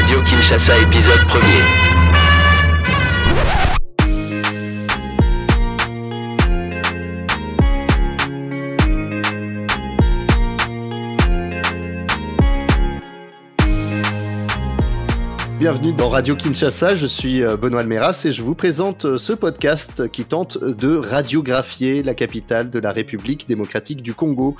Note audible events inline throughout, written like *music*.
Radio Kinshasa épisode 1er. Bienvenue dans Radio Kinshasa, je suis euh, Benoît Almeras et je vous présente euh, ce podcast qui tente de radiographier la capitale de la République démocratique du Congo.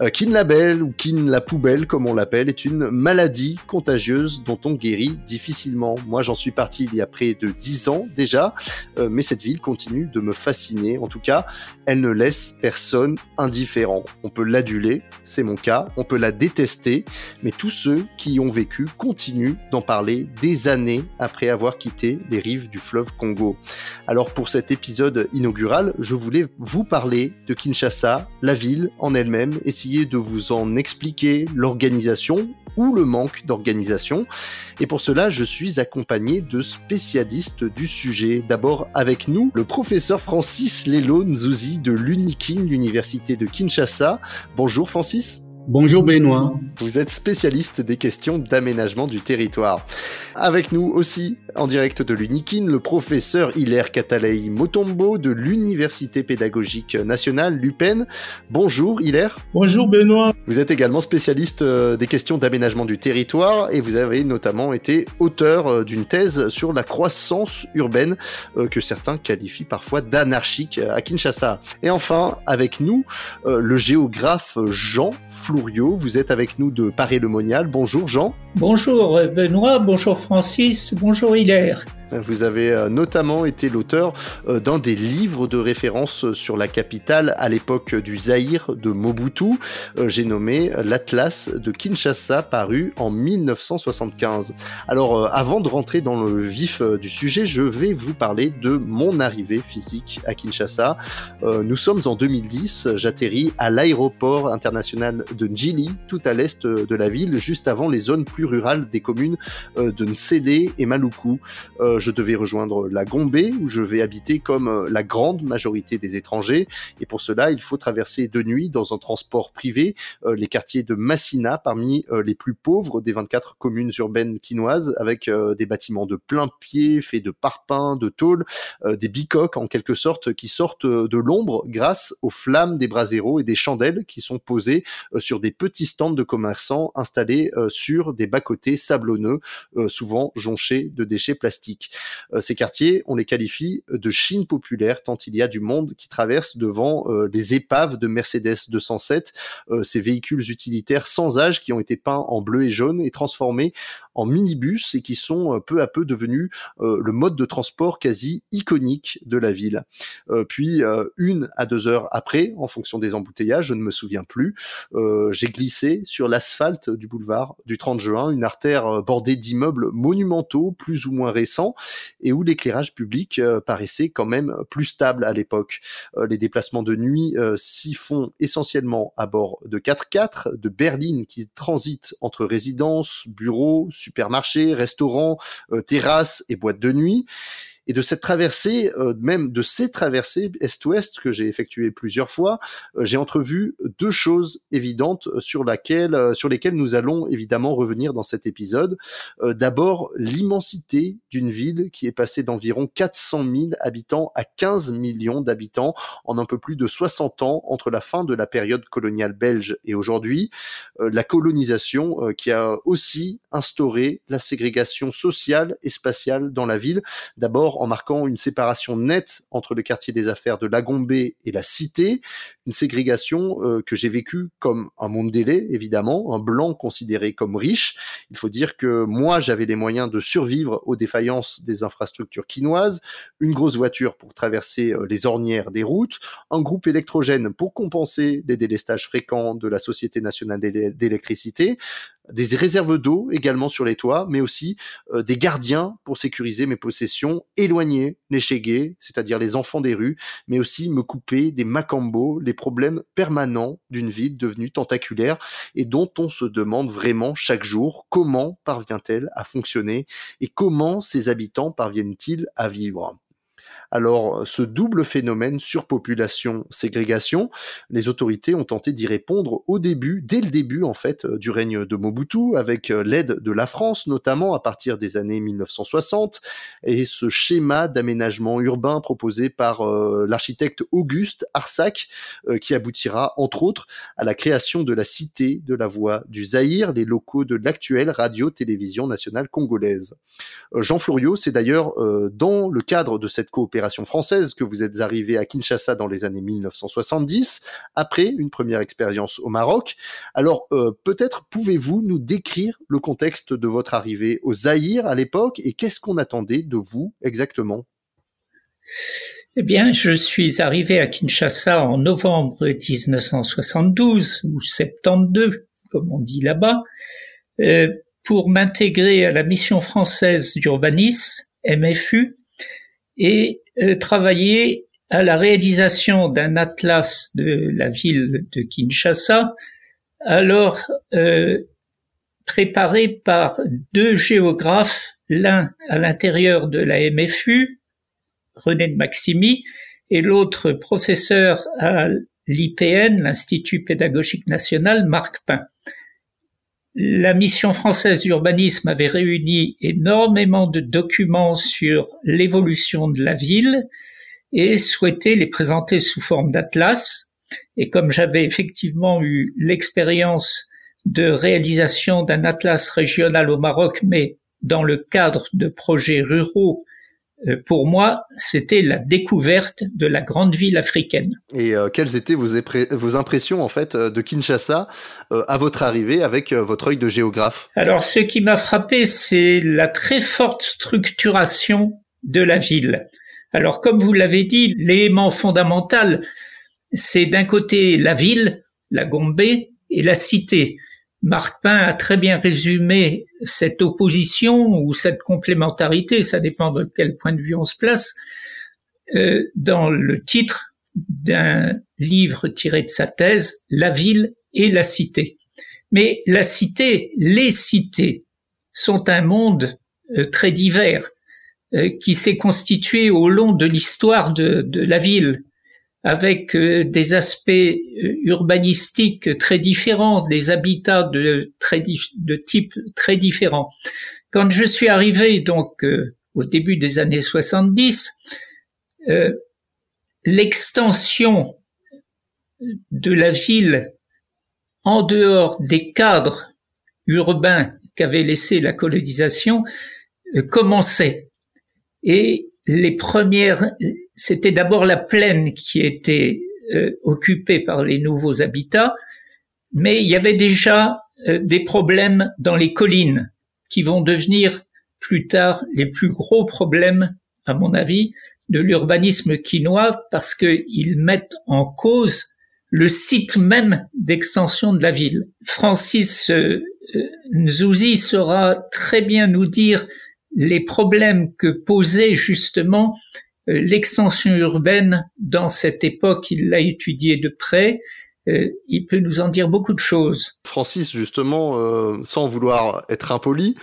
Euh, kin Label ou Kin la poubelle comme on l'appelle est une maladie contagieuse dont on guérit difficilement. Moi j'en suis parti il y a près de dix ans déjà, euh, mais cette ville continue de me fasciner. En tout cas, elle ne laisse personne indifférent. On peut l'aduler, c'est mon cas, on peut la détester, mais tous ceux qui y ont vécu continuent d'en parler des années après avoir quitté les rives du fleuve Congo. Alors pour cet épisode inaugural, je voulais vous parler de Kinshasa, la ville en elle-même, et si de vous en expliquer l'organisation ou le manque d'organisation. Et pour cela, je suis accompagné de spécialistes du sujet. D'abord avec nous, le professeur Francis Lelo Nzouzi de l'UNIKIN, l'Université de Kinshasa. Bonjour Francis. Bonjour Benoît. Vous êtes spécialiste des questions d'aménagement du territoire. Avec nous aussi, en direct de l'UNIKIN, le professeur Hilaire Katalei Motombo de l'Université pédagogique nationale, l'UPEN. Bonjour Hilaire. Bonjour Benoît. Vous êtes également spécialiste euh, des questions d'aménagement du territoire et vous avez notamment été auteur euh, d'une thèse sur la croissance urbaine euh, que certains qualifient parfois d'anarchique à Kinshasa. Et enfin, avec nous, le géographe Jean Flou vous êtes avec nous de Paris-le-Monial. Bonjour Jean. Bonjour Benoît, bonjour Francis, bonjour Hilaire. Vous avez euh, notamment été l'auteur euh, d'un des livres de référence sur la capitale à l'époque du Zaïre de Mobutu. Euh, j'ai nommé l'Atlas de Kinshasa paru en 1975. Alors avant de rentrer dans le vif du sujet, je vais vous parler de mon arrivée physique à Kinshasa. Nous sommes en 2010, j'atterris à l'aéroport international de Njili, tout à l'est de la ville, juste avant les zones plus rurales des communes de Nsele et Maluku je devais rejoindre la Gombe où je vais habiter comme euh, la grande majorité des étrangers. Et pour cela, il faut traverser de nuit dans un transport privé euh, les quartiers de Massina, parmi euh, les plus pauvres des 24 communes urbaines quinoises, avec des bâtiments de plein pied, faits de parpaings, de tôle, des bicoques en quelque sorte qui sortent de l'ombre grâce aux flammes des braseros et des chandelles qui sont posées sur des petits stands de commerçants installés sur des bas-côtés sablonneux, souvent jonchés de déchets plastiques. Euh, ces quartiers, on les qualifie de Chine populaire tant il y a du monde qui traverse devant euh, des épaves de Mercedes 207, euh, ces véhicules utilitaires sans âge qui ont été peints en bleu et jaune et transformés en minibus et qui sont peu à peu devenus le mode de transport quasi iconique de la ville. puis une à deux heures après, en fonction des embouteillages, je ne me souviens plus, j'ai glissé sur l'asphalte du boulevard du 30 juin, une artère bordée d'immeubles monumentaux plus ou moins récents et où l'éclairage public euh, paraissait quand même plus stable à l'époque. Euh, les déplacements de nuit euh, s'y font essentiellement à bord de 4x4, de berlines qui transitent entre résidences, bureaux, supermarchés, restaurants, terrasses et boîtes de nuit et de cette traversée, euh, même de ces traversées est-ouest que j'ai effectuées plusieurs fois, euh, j'ai entrevu deux choses évidentes sur, laquelle, euh, sur lesquelles nous allons évidemment revenir dans cet épisode. D'abord, l'immensité d'une ville qui est passée d'environ 400 000 habitants à 15 millions d'habitants en un peu plus de 60 ans entre la fin de la période coloniale belge et aujourd'hui. La colonisation qui a aussi instauré la ségrégation sociale et spatiale dans la ville. D'abord en marquant une séparation nette entre le quartier des affaires de Lagombe et la cité, une ségrégation euh, que j'ai vécue comme un monde délai, évidemment, un blanc considéré comme riche. Il faut dire que moi, j'avais les moyens de survivre aux défaillances des infrastructures quinoises, une grosse voiture pour traverser euh, les ornières des routes, un groupe électrogène pour compenser les délestages fréquents de la Société nationale d'électricité, des réserves d'eau également sur les toits, mais aussi euh, des gardiens pour sécuriser mes possessions, éloigner les chégués, c'est-à-dire les enfants des rues, mais aussi me couper des macambos, les problèmes permanents d'une ville devenue tentaculaire et dont on se demande vraiment chaque jour comment parvient-elle à fonctionner et comment ses habitants parviennent-ils à vivre. Alors, ce double phénomène surpopulation-ségrégation, les autorités ont tenté d'y répondre au début, dès le début en fait, du règne de Mobutu, avec l'aide de la France notamment à partir des années 1960, et ce schéma d'aménagement urbain proposé par euh, l'architecte Auguste Arsac, euh, qui aboutira entre autres à la création de la Cité de la Voix du Zaïre, les locaux de l'actuelle radio-télévision nationale congolaise. Euh, Jean Flouriot, c'est d'ailleurs dans le cadre de cette coopération française que vous êtes arrivé à Kinshasa dans les années 1970, après une première expérience au Maroc. Alors peut-être pouvez-vous nous décrire le contexte de votre arrivée au Zaïre à l'époque et qu'est-ce qu'on attendait de vous exactement? Eh bien, je suis arrivé à Kinshasa en novembre 1972 ou 72, comme on dit là-bas, euh, pour m'intégrer à la mission française d'urbanisme, MFU, et euh, travailler à la réalisation d'un atlas de la ville de Kinshasa, alors euh, préparé par deux géographes, l'un à l'intérieur de la MFU, René de Maximi, et l'autre professeur à l'IPN, l'Institut pédagogique national, Marc Pain. La mission française d'urbanisme avait réuni énormément de documents sur l'évolution de la ville et souhaitait les présenter sous forme d'atlas. Et comme j'avais effectivement eu l'expérience de réalisation d'un atlas régional au Maroc, mais dans le cadre de projets ruraux pour moi, c'était la découverte de la grande ville africaine. Et euh, quelles étaient vos, vos, impressions en fait euh, de Kinshasa à votre arrivée avec votre œil de géographe? Alors, ce qui m'a frappé, c'est la très forte structuration de la ville. Alors, comme vous l'avez dit, l'élément fondamental, c'est d'un côté la ville, la Gombe, et la cité. Marc Pain a très bien résumé cette opposition ou cette complémentarité, ça dépend de quel point de vue on se place, euh, dans le titre d'un livre tiré de sa thèse, La ville et la cité. Mais la cité, les cités, sont un monde euh, très divers euh, qui s'est constitué au long de l'histoire de, de, la ville avec euh, des aspects euh, urbanistiques très différents, des habitats de, très, de type très différents. Quand je suis arrivé donc euh, au début des années 70, l'extension de la ville en dehors des cadres urbains qu'avait laissé la colonisation commençait. Et les premières, c'était d'abord la plaine qui était euh, occupée par les nouveaux habitats, mais il y avait déjà euh, des problèmes dans les collines qui vont devenir plus tard les plus gros problèmes, à mon avis, de l'urbanisme quinois parce qu'ils mettent en cause le site même d'extension de la ville. Francis euh, Nzouzi saura très bien nous dire les problèmes que posait justement euh, l'extension urbaine dans cette époque, il l'a étudié de près, euh, il peut nous en dire beaucoup de choses. Francis, justement, euh, sans vouloir être impoli,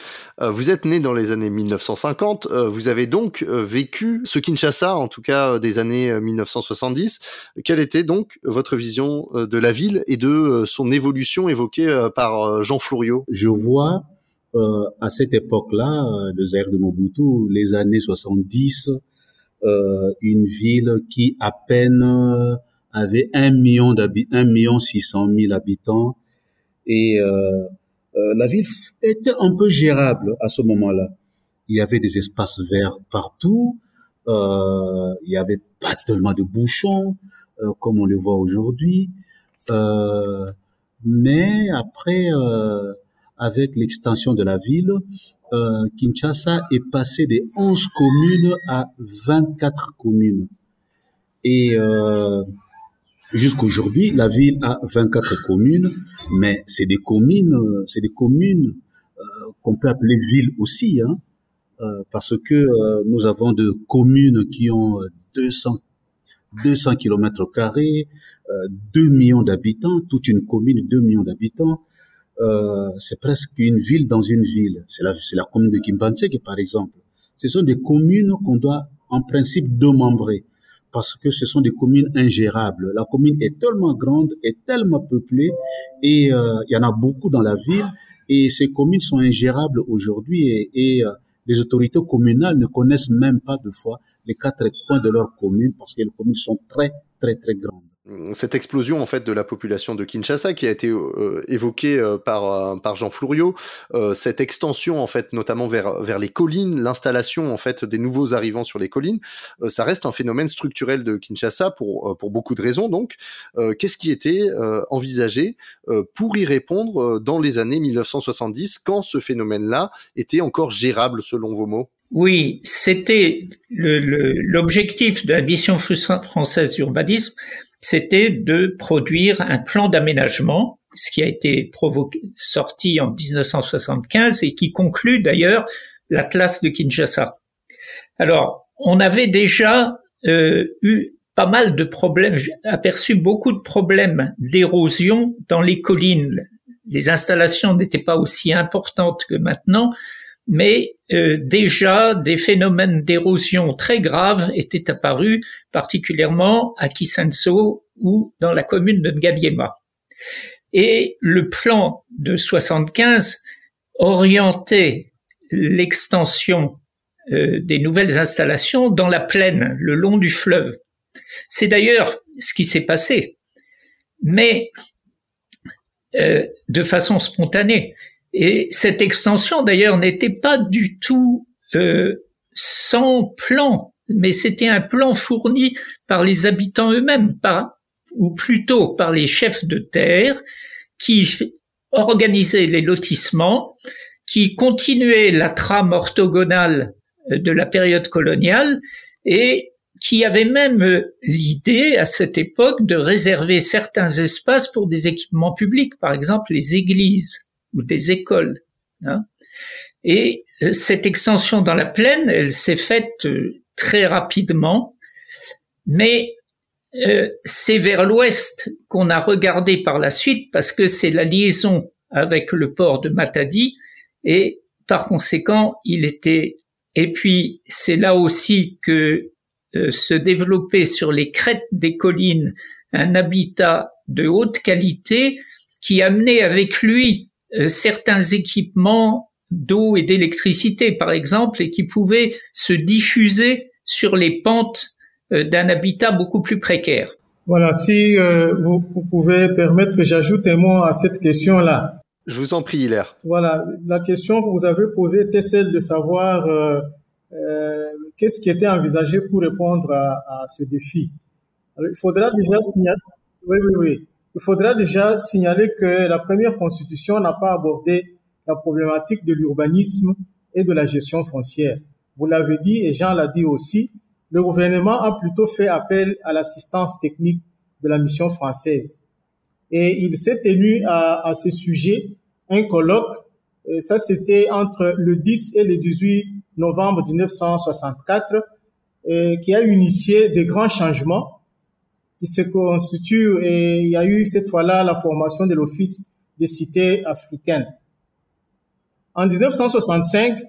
vous êtes né dans les années 1950, vous avez donc vécu ce Kinshasa, en tout cas des années 1970. Quelle était donc votre vision de la ville et de son évolution évoquée par Jean Flouriot Je vois euh, à cette époque-là, euh, le Zaire de Mobutu, les années 70, euh, une ville qui à peine avait un million d'habitants, un million six cent mille habitants, et la ville était un peu gérable à ce moment-là. Il y avait des espaces verts partout, il y avait pas tellement de bouchons comme on le voit aujourd'hui, mais après avec l'extension de la ville, euh, Kinshasa est passé de 11 communes à 24 communes. Et euh, jusqu'aujourd'hui, la ville a 24 communes, mais c'est des communes, c'est des communes euh, qu'on peut appeler villes aussi, hein, euh, parce que euh, nous avons de communes qui ont 200 200 kilomètres carrés, 2 millions d'habitants, toute une commune, 2 millions d'habitants. Euh, c'est presque une ville dans une ville. C'est la, c'est la commune de Kimbantseke, par exemple. Ce sont des communes qu'on doit en principe démembrées parce que ce sont des communes ingérables. La commune est tellement grande, est tellement peuplée et euh, il y en a beaucoup dans la ville et ces communes sont ingérables aujourd'hui et, et euh, les autorités communales ne connaissent même pas de fois les quatre coins de leur commune parce que les communes sont très très très grandes cette explosion en fait de la population de Kinshasa qui a été euh, évoquée euh, par euh, par Jean Flouriot, cette extension en fait notamment vers vers les collines, l'installation en fait des nouveaux arrivants sur les collines, ça reste un phénomène structurel de Kinshasa pour pour beaucoup de raisons donc. Qu'est-ce qui était envisagé pour y répondre dans les années 1970 quand ce phénomène-là était encore gérable selon vos mots? Oui, c'était l'objectif de la mission française d'urbanisme, c'était de produire un plan d'aménagement, ce qui a été sorti en 1975 et qui conclut d'ailleurs l'Atlas de Kinshasa. Alors, on avait déjà euh, eu pas mal de problèmes, aperçu beaucoup de problèmes d'érosion dans les collines. Les installations n'étaient pas aussi importantes que maintenant, mais euh, déjà des phénomènes d'érosion très graves étaient apparus, particulièrement à Kisenso ou dans la commune de Ngaliema. Et le plan de 75 orientait l'extension euh, des nouvelles installations dans la plaine, le long du fleuve. C'est d'ailleurs ce qui s'est passé, mais euh, de façon spontanée. Et cette extension, d'ailleurs, n'était pas du tout euh, sans plan, mais c'était un plan fourni par les habitants eux-mêmes, ou plutôt par les chefs de terre, qui organisaient les lotissements, qui continuaient la trame orthogonale euh, de la période coloniale et qui avaient même euh, l'idée à cette époque de réserver certains espaces pour des équipements publics, par exemple les églises ou des écoles. Hein. Et euh, cette extension dans la plaine, elle s'est faite euh, très rapidement, mais euh, c'est vers l'ouest qu'on a regardé par la suite parce que c'est la liaison avec le port de Matadi et par conséquent il était et puis c'est là aussi que se développait sur les crêtes des collines un habitat de haute qualité qui amenait avec lui certains équipements d'eau et d'électricité, par exemple, et qui pouvaient se diffuser sur les pentes euh, d'un habitat beaucoup plus précaire. Voilà, si euh, vous, pouvez permettre que j'ajoute un mot à cette question-là. Je vous en prie, Hilaire. Voilà, la question que vous avez posée était celle de savoir euh, qu'est-ce qui était envisagé pour répondre à, à ce défi. Alors, il faudra déjà signaler. Oui, oui, oui. Il faudra déjà signaler que la première constitution n'a pas abordé la problématique de l'urbanisme et de la gestion foncière. Vous l'avez dit et Jean l'a dit aussi, le gouvernement a plutôt fait appel à l'assistance technique de la mission française. Et il s'est tenu à, à ce sujet un colloque, ça c'était entre le 10 et le 18 novembre 1964, et qui a initié des grands changements qui se constitue et il y a eu cette fois-là la formation de l'Office des cités africaines. En 1965,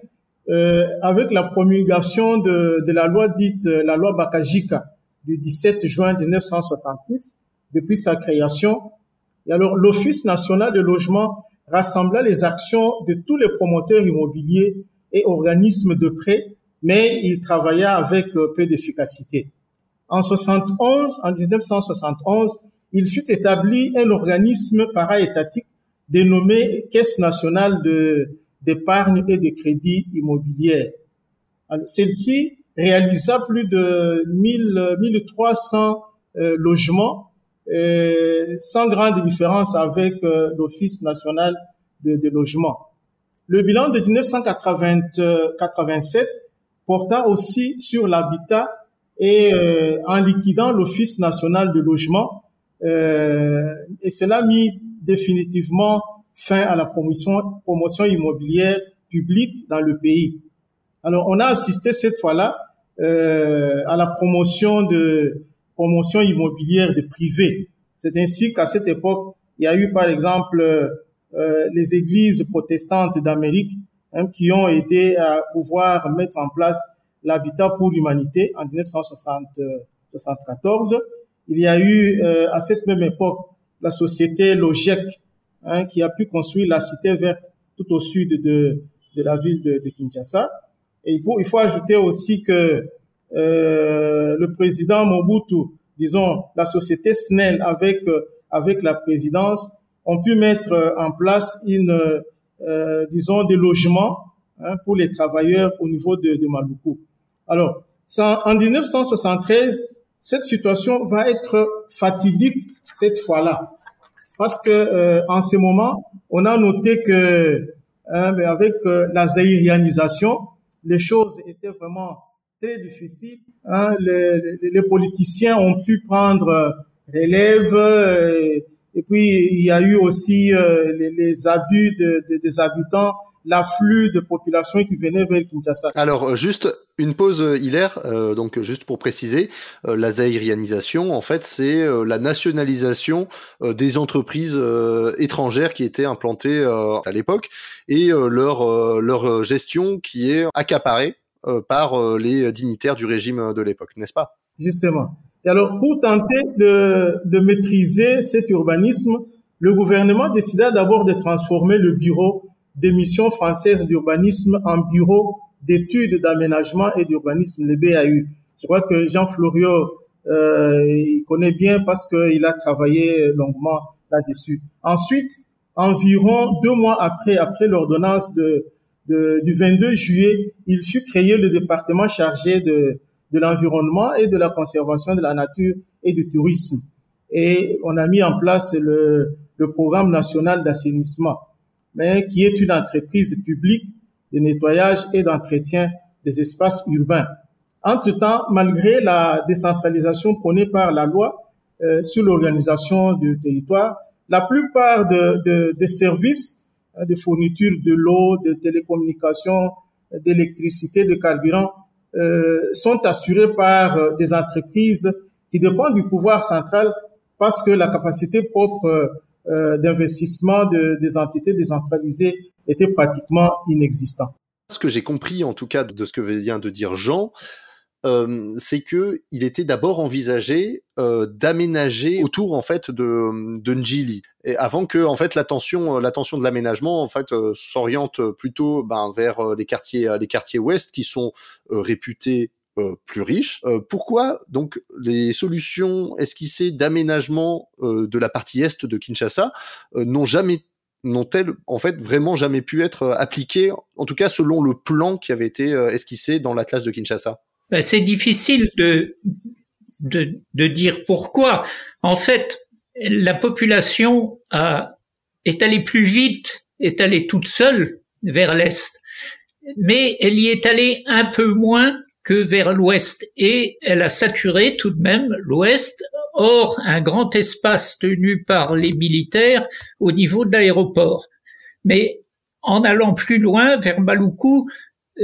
euh, avec la promulgation de, de, la loi dite euh, la loi Bakajika du 17 juin 1966, depuis sa création, et alors l'Office national de logement rassembla les actions de tous les promoteurs immobiliers et organismes de prêt, mais il travailla avec euh, peu d'efficacité. En 71, en 1971, il fut établi un organisme para-étatique dénommé Caisse nationale de, d'épargne et de crédit immobilier. Celle-ci réalisa plus de 1000, 1300 euh, logements, euh, sans grande différence avec euh, l'Office national de, de logement. Le bilan de 1987 porta aussi sur l'habitat et euh, en liquidant l'Office national de logement, euh, et cela a mis définitivement fin à la promotion, promotion immobilière publique dans le pays. Alors, on a assisté cette fois-là euh, à la promotion de promotion immobilière de privés. C'est ainsi qu'à cette époque, il y a eu par exemple euh, les églises protestantes d'Amérique hein, qui ont aidé à pouvoir mettre en place l'habitat pour l'humanité en 1974. Il y a eu à cette même époque la société Logec hein, qui a pu construire la cité verte tout au sud de, la ville de, Kinshasa. Et il faut, ajouter aussi que euh, le président Mobutu, disons la société SNEL avec avec la présidence, ont pu mettre en place une euh, disons des logements hein, pour les travailleurs au niveau de, de Maluku. Alors, ça, en 1973, cette situation va être fatidique cette fois-là, parce que euh, en ce moment, on a noté que hein, avec euh, la zaïrianisation, les choses étaient vraiment très difficiles. Hein, les, les, politiciens ont pu prendre relève. Euh, et puis, il y a eu aussi euh, les, les, abus de, de, des habitants, l'afflux de population qui venaient vers Kinshasa. Alors, euh, juste une pause, Hilaire, euh, donc juste pour préciser, euh, la zaïrianisation, en fait, c'est la nationalisation des entreprises étrangères qui étaient implantées à l'époque et leur, leur gestion qui est accaparée par les dignitaires du régime de l'époque, n'est-ce pas? Justement. Et alors, pour tenter de, de maîtriser cet urbanisme, le gouvernement décida d'abord de transformer le bureau des missions françaises d'urbanisme en bureau d'études d'aménagement et d'urbanisme, le BAU. Je crois que Jean Florio, euh, il connaît bien parce qu'il a travaillé longuement là-dessus. Ensuite, environ deux mois après, après l'ordonnance de, de, du 22 juillet, il fut créé le département chargé de, de l'environnement et de la conservation de la nature et du tourisme. Et on a mis en place le, le programme national d'assainissement, mais qui est une entreprise publique de nettoyage et d'entretien des espaces urbains. Entre-temps, malgré la décentralisation prônée par la loi euh, sur l'organisation du territoire, la plupart de, de, des services hein, de fourniture de l'eau, de télécommunications, d'électricité, de carburant euh, sont assurés par euh, des entreprises qui dépendent du pouvoir central parce que la capacité propre d'investissement de, des entités décentralisées était pratiquement inexistante. Ce que j'ai compris, en tout cas, de ce que vient de dire Jean, euh, c'est que il était d'abord envisagé euh, d'aménager autour en fait de, de Njili, et avant que en fait l'attention l'attention de l'aménagement en fait euh, s'oriente plutôt ben, vers les quartiers les quartiers ouest qui sont réputés plus riches. pourquoi donc les solutions esquissées d'aménagement de la partie est de Kinshasa n'ont jamais n'ont-elles en fait vraiment jamais pu être appliquées, en tout cas selon le plan qui avait été esquissé dans l'Atlas de Kinshasa? Ben, c'est difficile de, de, dire pourquoi. En fait, la population est allée plus vite, est allée toute seule vers l'Est, mais elle y est allée un peu moins que vers l'Ouest et elle a saturé tout de même l'Ouest. Or, un grand espace tenu par les militaires au niveau de l'aéroport. Mais en allant plus loin vers Maluku,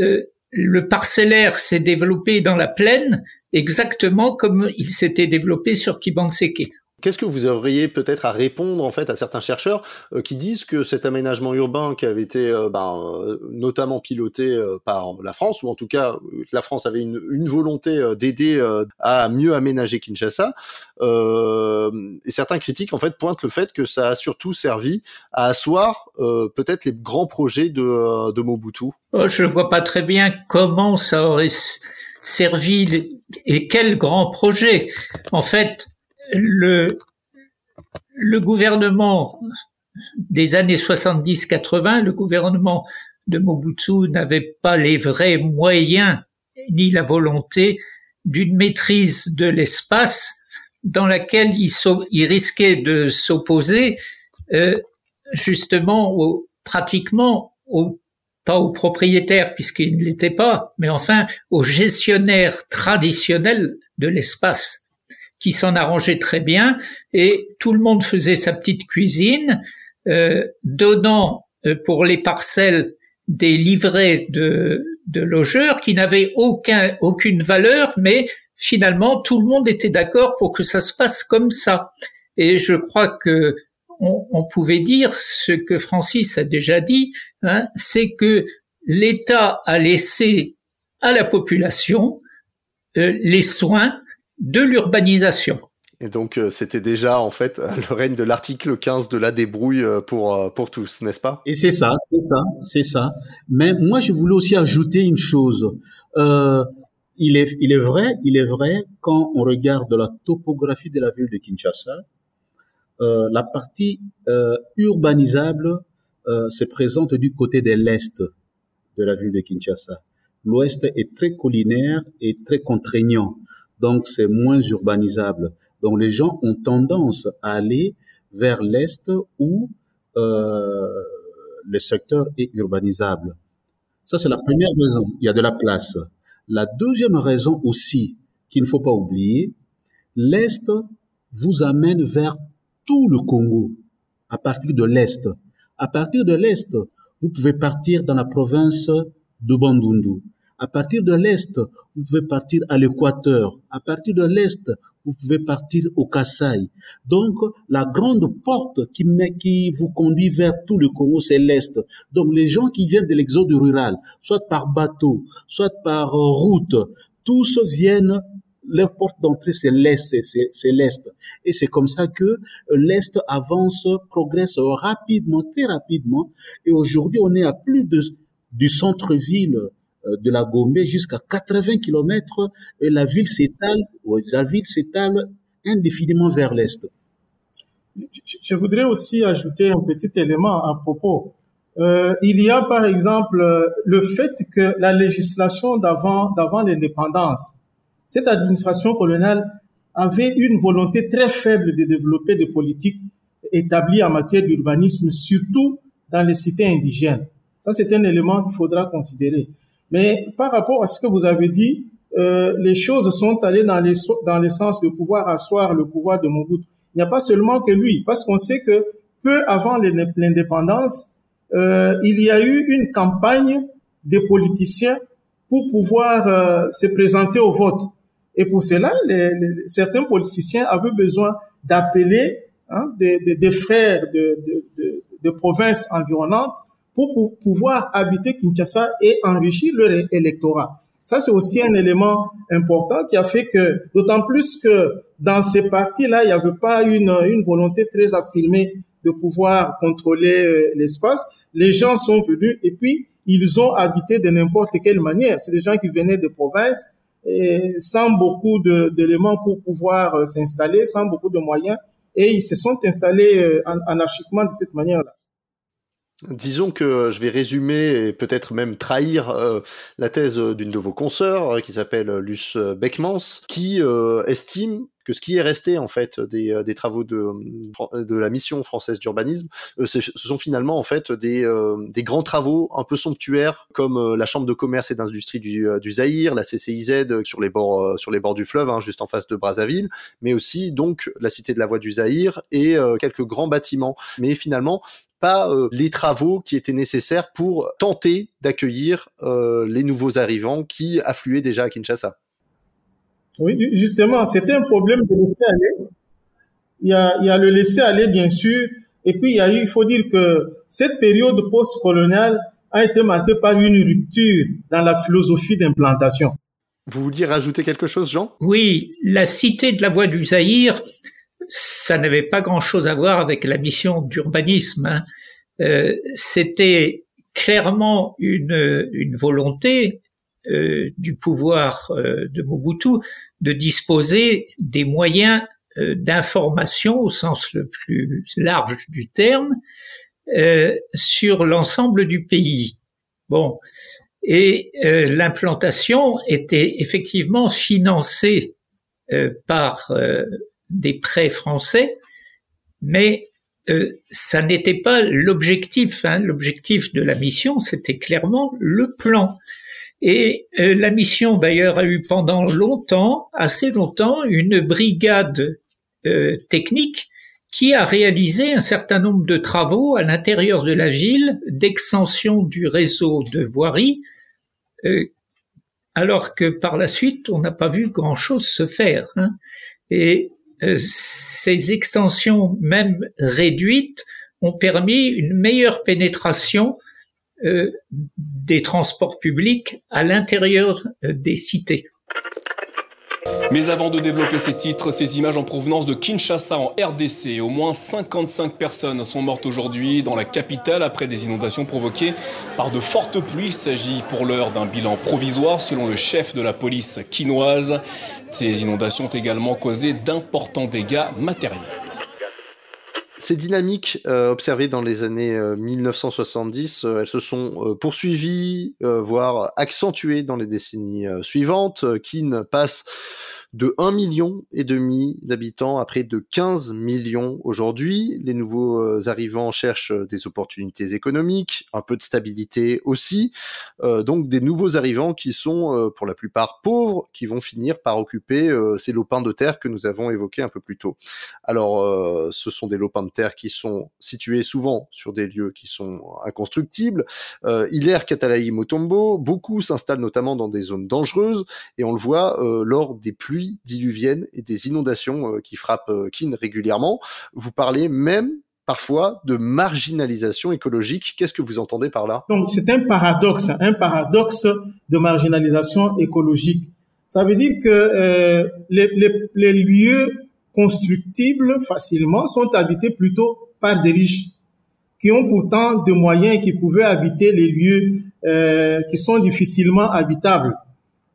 euh, le parcellaire s'est développé dans la plaine exactement comme il s'était développé sur Kibanseke. Qu'est-ce que vous auriez peut-être à répondre en fait à certains chercheurs euh, qui disent que cet aménagement urbain qui avait été euh, ben, euh, notamment piloté par la France, ou en tout cas la France avait une, une volonté d'aider à mieux aménager Kinshasa, et certains critiques en fait pointent le fait que ça a surtout servi à asseoir peut-être les grands projets de, de Mobutu. Oh, je ne vois pas très bien comment ça aurait servi et quel grand projet. En fait, le, gouvernement des années 70-80, le gouvernement de Mobutu n'avait pas les vrais moyens ni la volonté d'une maîtrise de l'espace dans laquelle il, risquait de s'opposer euh, justement pratiquement pas aux propriétaires puisqu'il ne l'était pas, mais enfin aux gestionnaires traditionnels de l'espace qui s'en arrangeait très bien et tout le monde faisait sa petite cuisine, euh, donnant euh, pour les parcelles des livrets de, logeurs qui n'avaient aucun, aucune valeur, mais finalement tout le monde était d'accord pour que ça se passe comme ça. Et je crois que on, pouvait dire ce que Francis a déjà dit, hein, c'est que l'État a laissé à la population les soins de l'urbanisation. Et donc c'était déjà en fait le règne de l'article 15 de la débrouille pour pour tous, n'est-ce pas? Et c'est ça, c'est ça, c'est ça. Mais moi je voulais aussi ajouter une chose. Euh, il est, il est vrai, il est vrai, quand on regarde la topographie de la ville de Kinshasa, euh, la partie euh, urbanisable euh, se présente du côté de l'est de la ville de Kinshasa. L'ouest est très collinaire et très contraignant, donc c'est moins urbanisable. Donc les gens ont tendance à aller vers l'est où euh, le secteur est urbanisable. Ça, c'est la première raison. Il y a de la place. La deuxième raison aussi qu'il ne faut pas oublier, l'Est vous amène vers tout le Congo, à partir de l'Est. À partir de l'Est, vous pouvez partir dans la province de Bandundu. À partir de l'Est, vous pouvez partir à l'équateur. À partir de l'Est, vous pouvez partir au Kassai. Donc, la grande porte qui, qui vous conduit vers tout le Congo, c'est l'Est. Donc, les gens qui viennent de l'exode rural, soit par bateau, soit par euh, route, tous viennent leur porte d'entrée, c'est l'Est, c'est l'Est. Et c'est comme ça que l'Est avance, progresse rapidement, très rapidement. Et aujourd'hui, on est à plus de, du centre-ville euh, de la Gombe jusqu'à 80 km et la ville s'étale, la ville s'étale indéfiniment vers l'est. Je voudrais aussi ajouter un petit élément à propos. Euh, il y a par exemple le fait que la législation d'avant d'avant l'indépendance, cette administration coloniale avait une volonté très faible de développer des politiques établies en matière d'urbanisme, surtout dans les cités indigènes. Ça, c'est un élément qu'il faudra considérer. Mais par rapport à ce que vous avez dit, euh, les choses sont allées dans, les, dans le sens de pouvoir asseoir le pouvoir de Mobutu. Il n'y a pas seulement que lui, parce qu'on sait que peu avant l'indépendance, euh, il y a eu une campagne des politiciens pour pouvoir euh, se présenter au vote. Et pour cela, les, certains politiciens avaient besoin d'appeler hein, des, des, des, frères de, de, de, de provinces environnantes pour, pouvoir habiter Kinshasa et enrichir leur électorat. Ça, c'est aussi un élément important qui a fait que, d'autant plus que dans ces partis-là, il n'y avait pas une, une volonté très affirmée de pouvoir contrôler euh, l'espace. Les gens sont venus et puis ils ont habité de n'importe quelle manière. C'est des gens qui venaient des provinces et sans beaucoup d'éléments pour pouvoir euh, s'installer, sans beaucoup de moyens, et ils se sont installés euh, anarchiquement de cette manière-là. Disons que je vais résumer et peut-être même trahir euh, la thèse d'une de vos consoeurs euh, qui s'appelle Luce Beckmans, qui euh, estime que ce qui est resté en fait des, euh, des travaux de, de la mission française d'urbanisme, euh, ce sont finalement en fait des, euh, des grands travaux un peu somptuaires comme la chambre de commerce et d'industrie du, du Zaïre, la CCIZ sur les bords sur les bords du fleuve, hein, juste en face de Brazzaville, mais aussi donc la cité de la voie du Zaïre et quelques grands bâtiments. Mais finalement, pas les travaux qui étaient nécessaires pour tenter d'accueillir les nouveaux arrivants qui affluaient déjà à Kinshasa. Oui, justement, c'était un problème de laisser aller. Il y a, il y a le laisser aller, bien sûr. Et puis, il y a eu, il faut dire que cette période post-coloniale a été marquée par une rupture dans la philosophie d'implantation. Vous vouliez rajouter quelque chose, Jean? Oui, la cité de la voie du Zaïre, ça n'avait pas grand-chose à voir avec la mission d'urbanisme. Hein. Euh, C'était clairement une, une volonté euh, du pouvoir euh, de Mobutu de disposer des moyens euh, d'information au sens le plus large du terme sur l'ensemble du pays. Bon, et l'implantation était effectivement financée par des prêts français, mais ça n'était pas l'objectif. Hein. L'objectif de la mission, c'était clairement le plan. Et euh, la mission d'ailleurs a eu pendant longtemps, assez longtemps, une brigade euh, technique qui a réalisé un certain nombre de travaux à l'intérieur de la ville d'extension du réseau de voirie, euh, alors que par la suite on n'a pas vu grand-chose se faire. Hein. Et ces extensions, même réduites, ont permis une meilleure pénétration des transports publics à l'intérieur des cités. Mais avant de développer ces titres, ces images en provenance de Kinshasa en RDC, au moins 55 personnes sont mortes aujourd'hui dans la capitale après des inondations provoquées par de fortes pluies. Il s'agit pour l'heure d'un bilan provisoire selon le chef de la police quinoise. Ces inondations ont également causé d'importants dégâts matériels. Ces dynamiques euh, observées dans les années 1970, euh, euh, elles se sont poursuivies, voire accentuées dans les décennies suivantes. Kin passe de 1 million et demi d'habitants à près de 15 millions aujourd'hui. Les nouveaux euh, arrivants cherchent euh, des opportunités économiques, un peu de stabilité aussi. Euh, donc des nouveaux arrivants qui sont pour la plupart pauvres, qui vont finir par occuper ces lopins de terre que nous avons évoqués un peu plus tôt. Alors ce sont des lopins de terre qui sont situés souvent sur des lieux qui sont inconstructibles. Hilaire Catalaï Motombo, beaucoup s'installent notamment dans des zones dangereuses et on le voit lors des pluies diluviennes et des inondations euh, qui frappent euh, Kin régulièrement. Vous parlez même parfois de marginalisation écologique. Qu'est-ce que vous entendez par là? Donc c'est un paradoxe, un paradoxe de marginalisation écologique. Ça veut dire que euh, les, lieux constructibles facilement sont habités plutôt par des riches qui ont pourtant des moyens et qui pouvaient habiter les lieux qui sont difficilement habitables.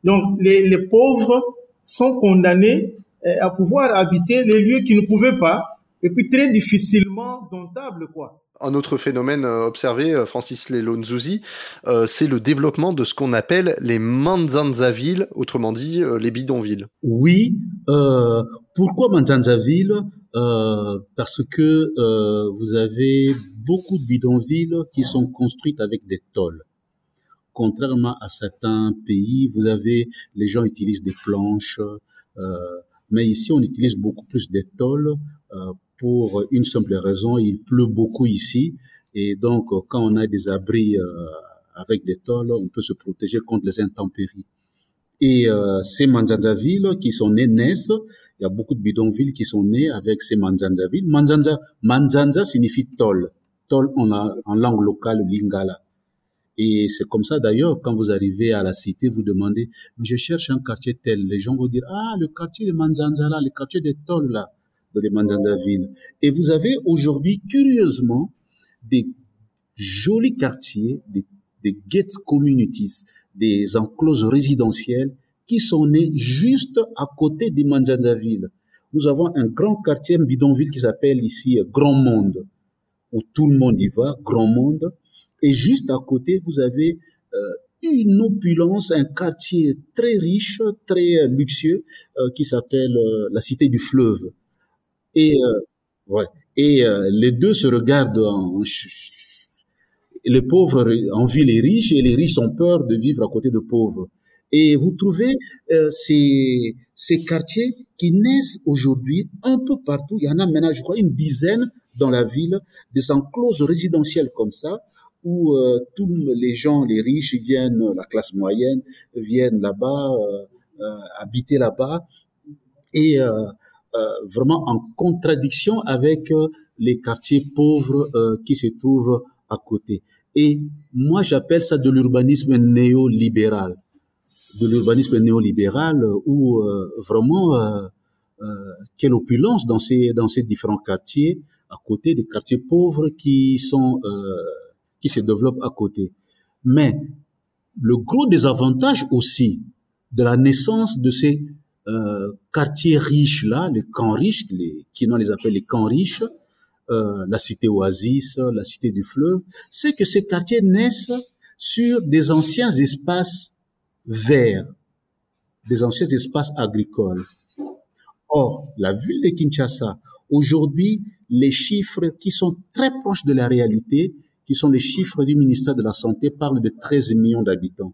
Donc les pauvres sont condamnés euh, à pouvoir habiter les lieux qu'ils ne pouvaient pas, et puis très difficilement domptables, quoi. Un autre phénomène euh, observé, euh, Francis Lelonzuzi, c'est le développement de ce qu'on appelle les manzanza-villes, autrement dit les bidonvilles. Oui. Euh, pourquoi manzanza-villes Parce que vous avez beaucoup de bidonvilles qui sont construites avec des tôles contrairement à certains pays, vous avez, les gens utilisent des planches, euh, mais ici on utilise beaucoup plus des tôles euh, pour une simple raison, il pleut beaucoup ici, et donc quand on a des abris euh, avec des tôles, on peut se protéger contre les intempéries. Et euh, ces manzanza-villes qui sont nées naissent, il y a beaucoup de bidonvilles qui sont nées avec ces manzanza-villes. Manzanza, manzanza signifie tôle. Tôle en, en langue locale, lingala. Et c'est comme ça d'ailleurs, quand vous arrivez à la cité, vous demandez, je cherche un quartier tel. Les gens vont dire, ah, le quartier de Manzanzala, le quartier des Tolls là, de les Manzanza ville. Et vous avez aujourd'hui, curieusement, des jolis quartiers, des, des gated communities, des encloses résidentielles qui sont nés juste à côté des Manzanza ville. Nous avons un grand quartier, un bidonville qui s'appelle ici Grand Monde, où tout le monde y va, Grand Monde. Et juste à côté, vous avez euh, une opulence, un quartier très riche, très euh, luxueux, euh, qui s'appelle la Cité du Fleuve. Et, ouais, et les deux se regardent en, les pauvres envient les riches et les riches ont peur de vivre à côté de pauvres. Et vous trouvez ces, ces quartiers qui naissent aujourd'hui un peu partout. Il y en a maintenant, je crois, une dizaine dans la ville, des encloses résidentielles comme ça, où euh, tous les gens, les riches viennent, la classe moyenne viennent là-bas, euh, euh, habiter là-bas, et vraiment en contradiction avec les quartiers pauvres qui se trouvent à côté. Et moi, j'appelle ça de l'urbanisme néolibéral, de l'urbanisme néolibéral où vraiment quelle opulence dans ces dans ces différents quartiers à côté des quartiers pauvres qui sont qui se développent à côté. Mais le gros désavantage aussi de la naissance de ces euh, quartiers riches là, les camps riches, les, qui on les appelle les camps riches, euh, la cité oasis, la cité du fleuve, c'est que ces quartiers naissent sur des anciens espaces verts, des anciens espaces agricoles. Or, la ville de Kinshasa, aujourd'hui, les chiffres qui sont très proches de la réalité qui sont les chiffres du ministère de la Santé, parlent de 13 millions d'habitants.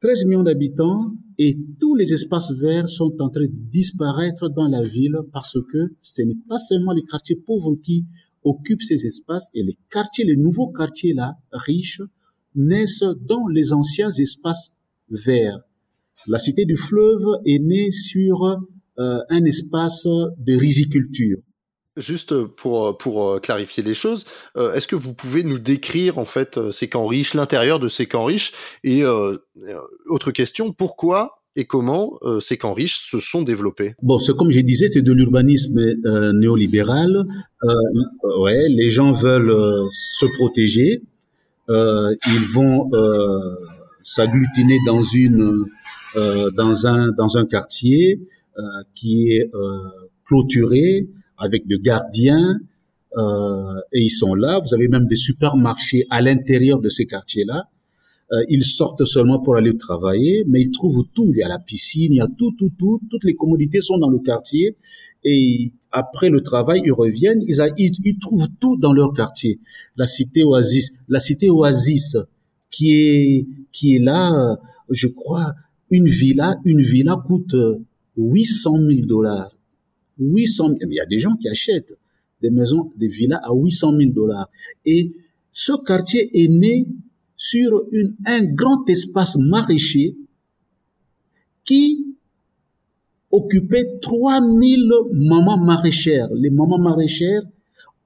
13 millions d'habitants et tous les espaces verts sont en train de disparaître dans la ville parce que ce n'est pas seulement les quartiers pauvres qui occupent ces espaces et les quartiers, les nouveaux quartiers là, riches, naissent dans les anciens espaces verts. La cité du fleuve est née sur euh, un espace de riziculture Juste pour, pour clarifier les choses, est-ce que vous pouvez nous décrire en fait ces camps riches, l'intérieur de ces camps riches Et autre question, pourquoi et comment euh, ces camps riches se sont développés? Bon, c'est comme je disais, c'est de l'urbanisme euh, néolibéral. Euh, ouais, les gens veulent euh, se protéger. ils vont s'agglutiner dans une dans un dans un quartier qui est clôturé avec de gardiens et ils sont là. Vous avez même des supermarchés à l'intérieur de ces quartiers-là euh, ils sortent seulement pour aller travailler, mais ils trouvent tout. Il y a la piscine, il y a tout, tout, tout. Toutes les commodités sont dans le quartier. Et après le travail, ils reviennent, ils, ils, trouvent tout dans leur quartier. La cité Oasis, la cité Oasis, qui est qui est là, je crois, une villa, une villa coûte 800 000 dollars. 800 000, il y a des gens qui achètent des maisons, des villas à 800 000 dollars. Et ce quartier est né sur une, un grand espace maraîcher qui occupait 3000 mamans maraîchères. Les mamans maraîchères,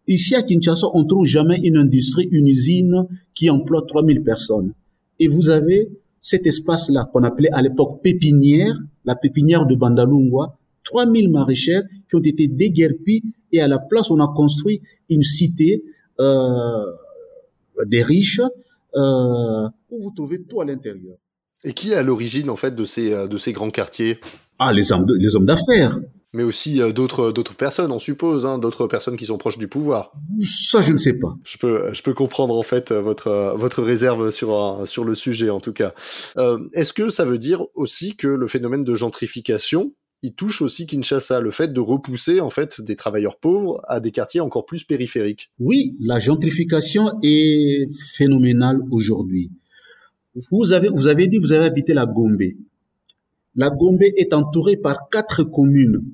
ici à Kinshasa, on trouve jamais une industrie, une usine qui emploie 3000 personnes. Et vous avez cet espace-là qu'on appelait à l'époque pépinière, la pépinière de Bandalungwa, 3000 maraîchères qui ont été déguerpies et à la place on a construit une cité euh, des riches euh, où vous trouvez tout à l'intérieur. Et qui est à l'origine en fait de ces euh, de ces grands quartiers? Ah, les hommes les hommes d'affaires. Mais aussi euh, d'autres d'autres personnes, on suppose, hein, d'autres personnes qui sont proches du pouvoir. Ça, je ne sais pas. Je peux je peux comprendre en fait votre votre réserve sur sur le sujet en tout cas. Euh, Est-ce que ça veut dire aussi que le phénomène de gentrification il touche aussi Kinshasa, le fait de repousser en fait des travailleurs pauvres à des quartiers encore plus périphériques. Oui, la gentrification est phénoménale aujourd'hui. Vous avez, vous avez dit, vous avez habité la Gombe. La Gombe est entourée par quatre communes.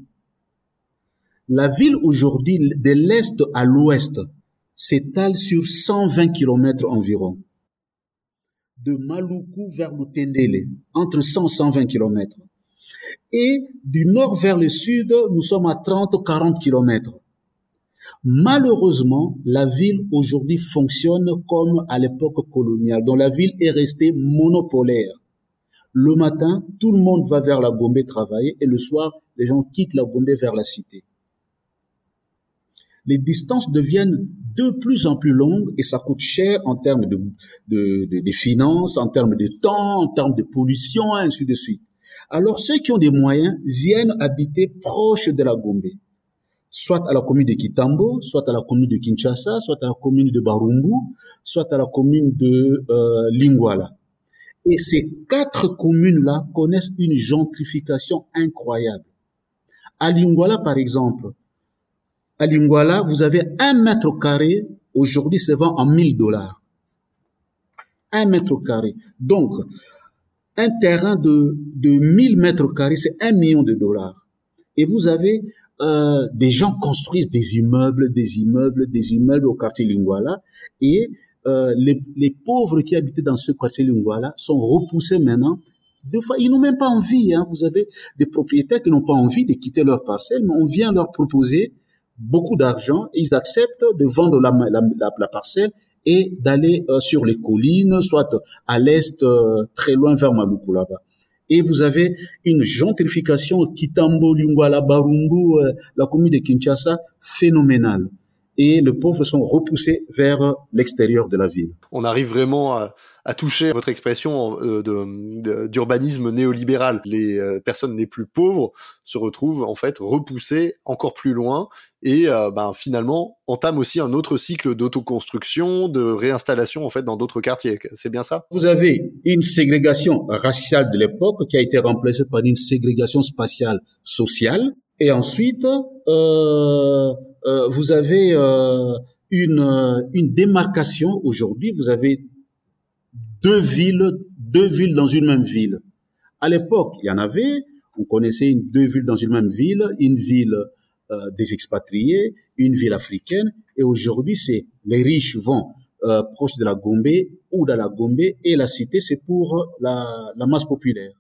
La ville aujourd'hui, de l'est à l'ouest, s'étale sur 120 kilomètres environ. De Maluku vers Lutendele, entre 100 et 120 kilomètres. Et du nord vers le sud, nous sommes à 30-40 kilomètres. Malheureusement, la ville aujourd'hui fonctionne comme à l'époque coloniale, dont la ville est restée monopolaire. Le matin, tout le monde va vers la Gombe travailler et le soir, les gens quittent la Gombe vers la cité. Les distances deviennent de plus en plus longues et ça coûte cher en termes de, finances, en termes de temps, en termes de pollution, ainsi de suite. Alors ceux qui ont des moyens viennent habiter proche de la Gombe, soit à la commune de Kitambo, soit à la commune de Kinshasa, soit à la commune de Barumbu, soit à la commune de euh, Lingwala. Et ces quatre communes-là connaissent une gentrification incroyable. À Lingwala, par exemple, à Lingwala, vous avez un mètre carré, aujourd'hui, se vend en 1000 dollars. Un mètre carré. Donc, un terrain de, de 1000 mètres carrés, c'est un million de dollars. Et vous avez euh, des gens construisent des immeubles, des immeubles, des immeubles au quartier Lingwala, et euh, les, les, pauvres qui habitaient dans ce quartier Lingwala sont repoussés maintenant. Deux fois, ils n'ont même pas envie. Hein. Vous avez des propriétaires qui n'ont pas envie de quitter leur parcelle, mais on vient leur proposer beaucoup d'argent, ils acceptent de vendre la, la, la parcelle et d'aller euh, sur les collines, soit à l'est, euh, très loin vers Maluku là-bas. Et vous avez une gentrification Kitambo, Lungwala, Barumbu, euh, la commune de Kinshasa, phénoménale et les pauvres sont repoussés vers l'extérieur de la ville. On arrive vraiment à, à toucher votre expression euh, d'urbanisme néolibéral. Les euh, personnes les plus pauvres se retrouvent en fait repoussées encore plus loin et euh, ben, finalement entament aussi un autre cycle d'autoconstruction, de réinstallation en fait dans d'autres quartiers. C'est bien ça? Vous avez une ségrégation raciale de l'époque qui a été remplacée par une ségrégation spatiale sociale. Et ensuite, euh, euh, vous avez euh, une, une démarcation aujourd'hui. Vous avez deux villes, deux villes dans une même ville. À l'époque, il y en avait, on connaissait une, deux villes dans une même ville, une ville euh, des expatriés, une ville africaine, et aujourd'hui, c'est les riches vont euh, proche de la Gombe ou dans la Gombe, et la cité, c'est pour la, la masse populaire.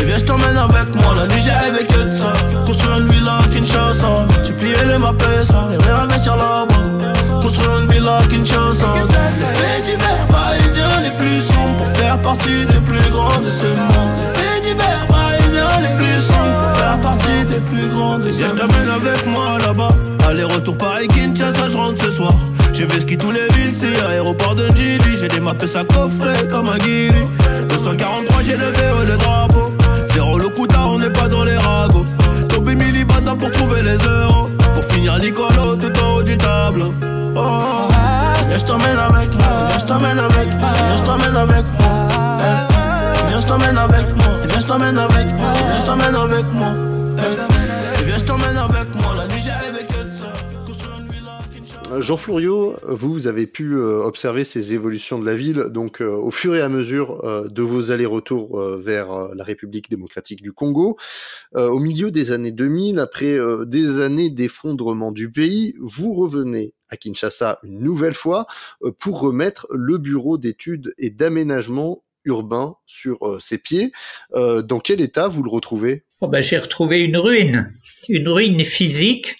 Et viens, je t'emmène avec moi, la nuit j'ai rêvé que de ça. Construire une villa à Kinshasa, tu pliais les ça, les réinvestir là-bas. Construire une villa à Kinshasa. Les faits divers parisiens les plus sombres pour faire partie des plus grands de ce monde. Les faits divers parisiens les plus sombres pour faire partie des plus grands de ce monde. je t'amène avec moi là-bas. Aller-retour Paris-Kinshasa, je rentre ce soir. J'ai vu ski tous les villes, c'est aéroport de Gili. J'ai des maps ça coffret comme un guiri. 243, j'ai le VO, le drapeau. Zéro le couta, on n'est pas dans les ragots. Topi Milibanda pour trouver les euros. Pour finir l'icolo tout en haut du tableau. Oh, viens, je t'emmène avec moi. Viens, je t'emmène avec moi. Viens, je t'emmène avec moi. Viens, je t'emmène avec moi. Viens, je t'emmène avec moi. Viens, je t'emmène avec moi. Jean Flouriot, vous, avez pu euh, observer ces évolutions de la ville, donc euh, au fur et à mesure euh, de vos allers-retours vers la République démocratique du Congo. au milieu des années 2000, après des années d'effondrement du pays, vous revenez à Kinshasa une nouvelle fois pour remettre le bureau d'études et d'aménagement urbain sur ses pieds. dans quel état vous le retrouvez? Oh ben, J'ai retrouvé une ruine, une ruine physique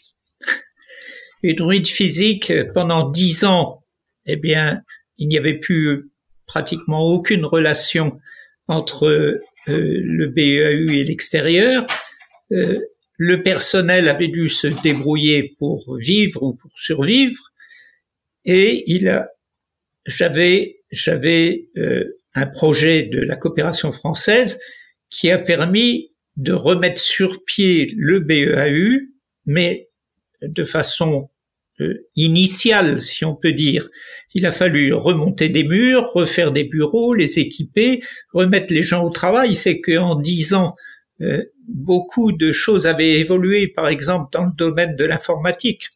une ruine physique pendant dix ans, eh bien, il n'y avait plus pratiquement aucune relation entre euh, le BEAU et l'extérieur. Euh, le personnel avait dû se débrouiller pour vivre ou pour survivre, et il a, j'avais, j'avais euh, un projet de la coopération française qui a permis de remettre sur pied le BEAU, mais de façon euh, initiale, si on peut dire. Il a fallu remonter des murs, refaire des bureaux, les équiper, remettre les gens au travail. C'est qu'en dix ans, euh, beaucoup de choses avaient évolué, par exemple dans le domaine de l'informatique.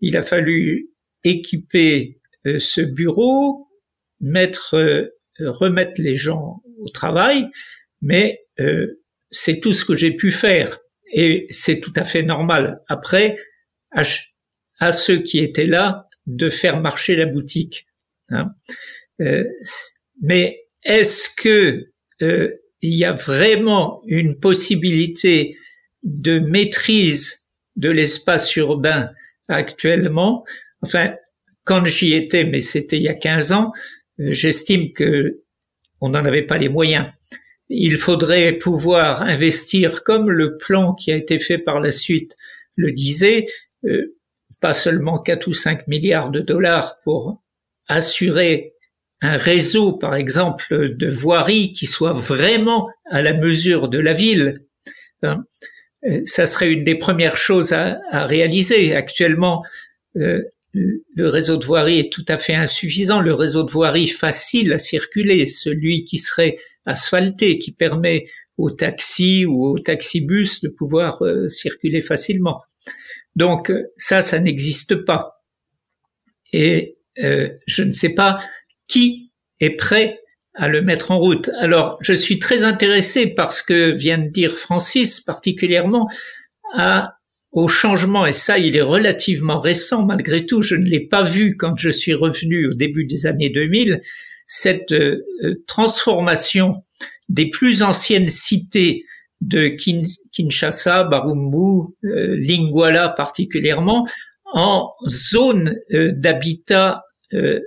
Il a fallu équiper euh, ce bureau, mettre, remettre les gens au travail, mais c'est tout ce que j'ai pu faire et c'est tout à fait normal. Après, à ceux qui étaient là de faire marcher la boutique. Hein. Euh, mais est-ce que euh, il y a vraiment une possibilité de maîtrise de l'espace urbain actuellement? Enfin, quand j'y étais, mais c'était il y a 15 ans, euh, j'estime que on n'en avait pas les moyens. Il faudrait pouvoir investir comme le plan qui a été fait par la suite le disait, pas seulement 4 ou 5 milliards de dollars pour assurer un réseau, par exemple, de voirie qui soit vraiment à la mesure de la ville. Hein. Euh, ça serait une des premières choses à, réaliser. Actuellement, euh, le réseau de voirie est tout à fait insuffisant. Le réseau de voirie facile à circuler, celui qui serait asphalté, qui permet aux taxis ou aux taxibus de pouvoir euh, circuler facilement. Donc ça, ça n'existe pas. Et euh, je ne sais pas qui est prêt à le mettre en route. Alors, je suis très intéressé par ce que vient de dire Francis, particulièrement au changement, et ça, il est relativement récent malgré tout, je ne l'ai pas vu quand je suis revenu au début des années 2000, cette euh, transformation des plus anciennes cités de Kinshasa, Barumbu, euh, Lingwala particulièrement, en zone euh, d'habitat euh,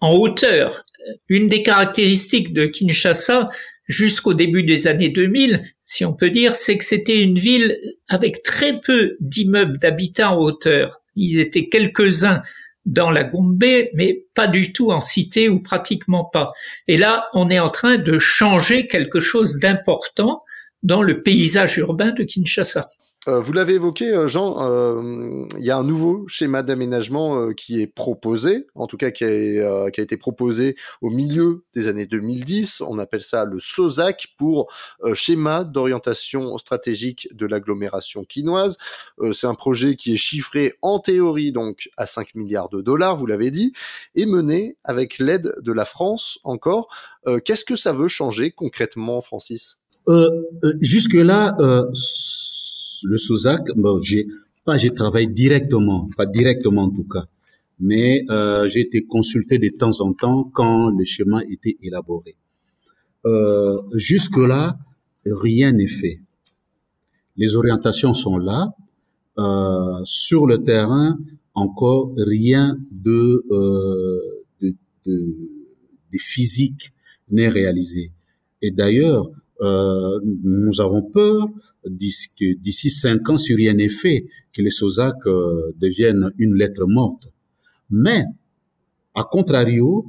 en hauteur. Une des caractéristiques de Kinshasa jusqu'au début des années 2000, si on peut dire, c'est que c'était une ville avec très peu d'immeubles d'habitat en hauteur. Ils étaient quelques-uns dans la Gombe, mais pas du tout en cité ou pratiquement pas. Et là, on est en train de changer quelque chose d'important dans le paysage urbain de Kinshasa. Euh, vous l'avez évoqué, euh, Jean, euh, il y a un nouveau schéma d'aménagement qui est proposé, en tout cas qui a, qui a, été proposé au milieu des années 2010. On appelle ça le SOSAC pour schéma d'orientation stratégique de l'agglomération quinoise. C'est un projet qui est chiffré en théorie donc à 5 milliards de dollars, vous l'avez dit, et mené avec l'aide de la France encore. Qu'est-ce que ça veut changer concrètement, Francis? euh, euh, Jusque-là, euh, le SOSAC, bon, j'ai pas j'ai travaillé directement, pas directement en tout cas, mais euh, j'ai été consulté de temps en temps quand le schéma était élaboré. Euh, Jusque-là, rien n'est fait. Les orientations sont là. Euh, sur le terrain, encore rien de, euh, de, de, de physique n'est réalisé. Et d'ailleurs, euh, nous avons peur d'ici cinq ans, si rien n'est fait, que les SOSAC euh, deviennent une lettre morte. Mais, à contrario,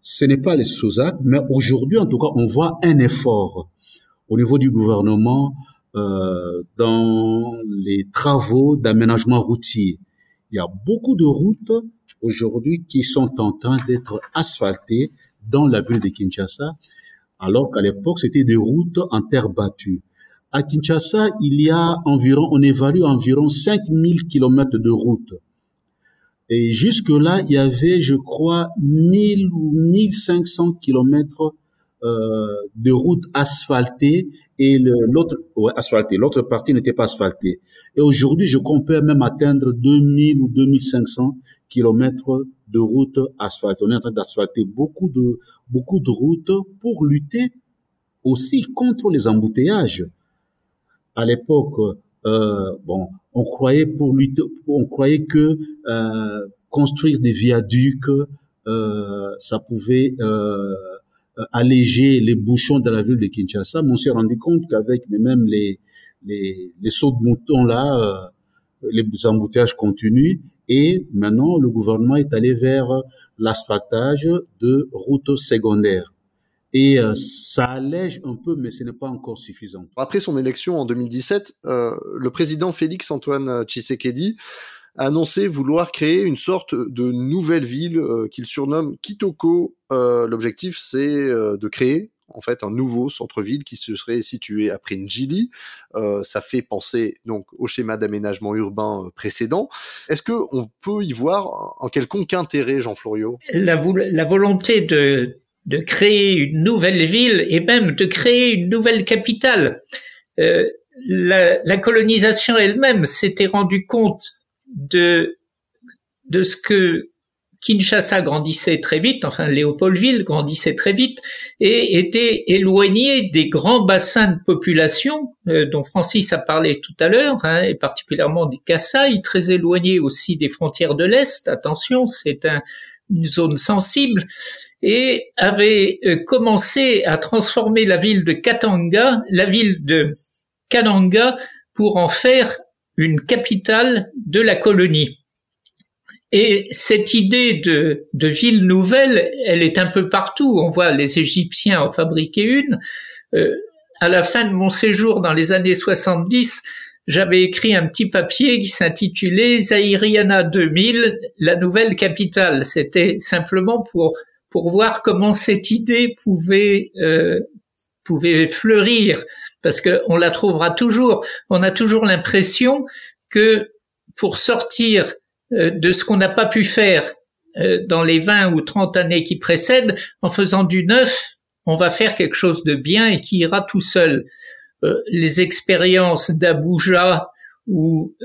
ce n'est pas les SOSAC, mais aujourd'hui, en tout cas, on voit un effort au niveau du gouvernement euh, dans les travaux d'aménagement routier. Il y a beaucoup de routes aujourd'hui qui sont en train d'être asphaltées dans la ville de Kinshasa, alors qu'à l'époque, c'était des routes en terre battue. À Kinshasa, il y a environ, on évalue environ 5000 kilomètres de routes. Et jusque-là, il y avait, je crois, 1000 ou 1500 kilomètres euh, de routes asphaltées et l'autre ouais, l'autre partie n'était pas asphaltée. Et aujourd'hui, je peut même atteindre 2000 ou 2500 kilomètres de routes asphaltées. On est en train d'asphalter beaucoup de beaucoup de routes pour lutter aussi contre les embouteillages. À l'époque, euh, bon, on croyait pour lutter, on croyait que euh, construire des viaducs, euh, ça pouvait euh, alléger les bouchons de la ville de Kinshasa. Mais on s'est rendu compte qu'avec même les, les, les sauts de moutons là, euh, les embouteillages continuent. Et maintenant, le gouvernement est allé vers l'asphaltage de routes secondaires. Et euh, ça allège un peu, mais ce n'est pas encore suffisant. Après son élection en 2017, euh, le président Félix Antoine Tshisekedi a annoncé vouloir créer une sorte de nouvelle ville euh, qu'il surnomme Kitoko. Euh, L'objectif, c'est euh, de créer en fait un nouveau centre-ville qui se serait situé après Njili. Euh, ça fait penser donc au schéma d'aménagement urbain précédent. Est-ce que on peut y voir un quelconque intérêt, Jean Florio la, la volonté de de créer une nouvelle ville et même de créer une nouvelle capitale. Euh, la, la, colonisation elle-même s'était rendue compte de de ce que Kinshasa grandissait très vite, enfin Léopoldville grandissait très vite et était éloigné des grands bassins de population euh, dont Francis a parlé tout à l'heure, hein, et particulièrement des Kassai, très éloigné aussi des frontières de l'Est. Attention, c'est un, une zone sensible et avait euh, commencé à transformer la ville de Katanga, la ville de Kananga, pour en faire une capitale de la colonie. Et cette idée de, de ville nouvelle, elle est un peu partout. On voit les Égyptiens en fabriquer une. Euh, à la fin de mon séjour dans les années 70, j'avais écrit un petit papier qui s'intitulait Zairiana 2000, la nouvelle capitale. C'était simplement pour pour voir comment cette idée pouvait euh, pouvait fleurir parce que on la trouvera toujours. On a toujours l'impression que pour sortir de ce qu'on n'a pas pu faire euh, dans les 20 ou 30 années qui précèdent, en faisant du neuf, on va faire quelque chose de bien et qui ira tout seul. Euh, les expériences d'Abuja ou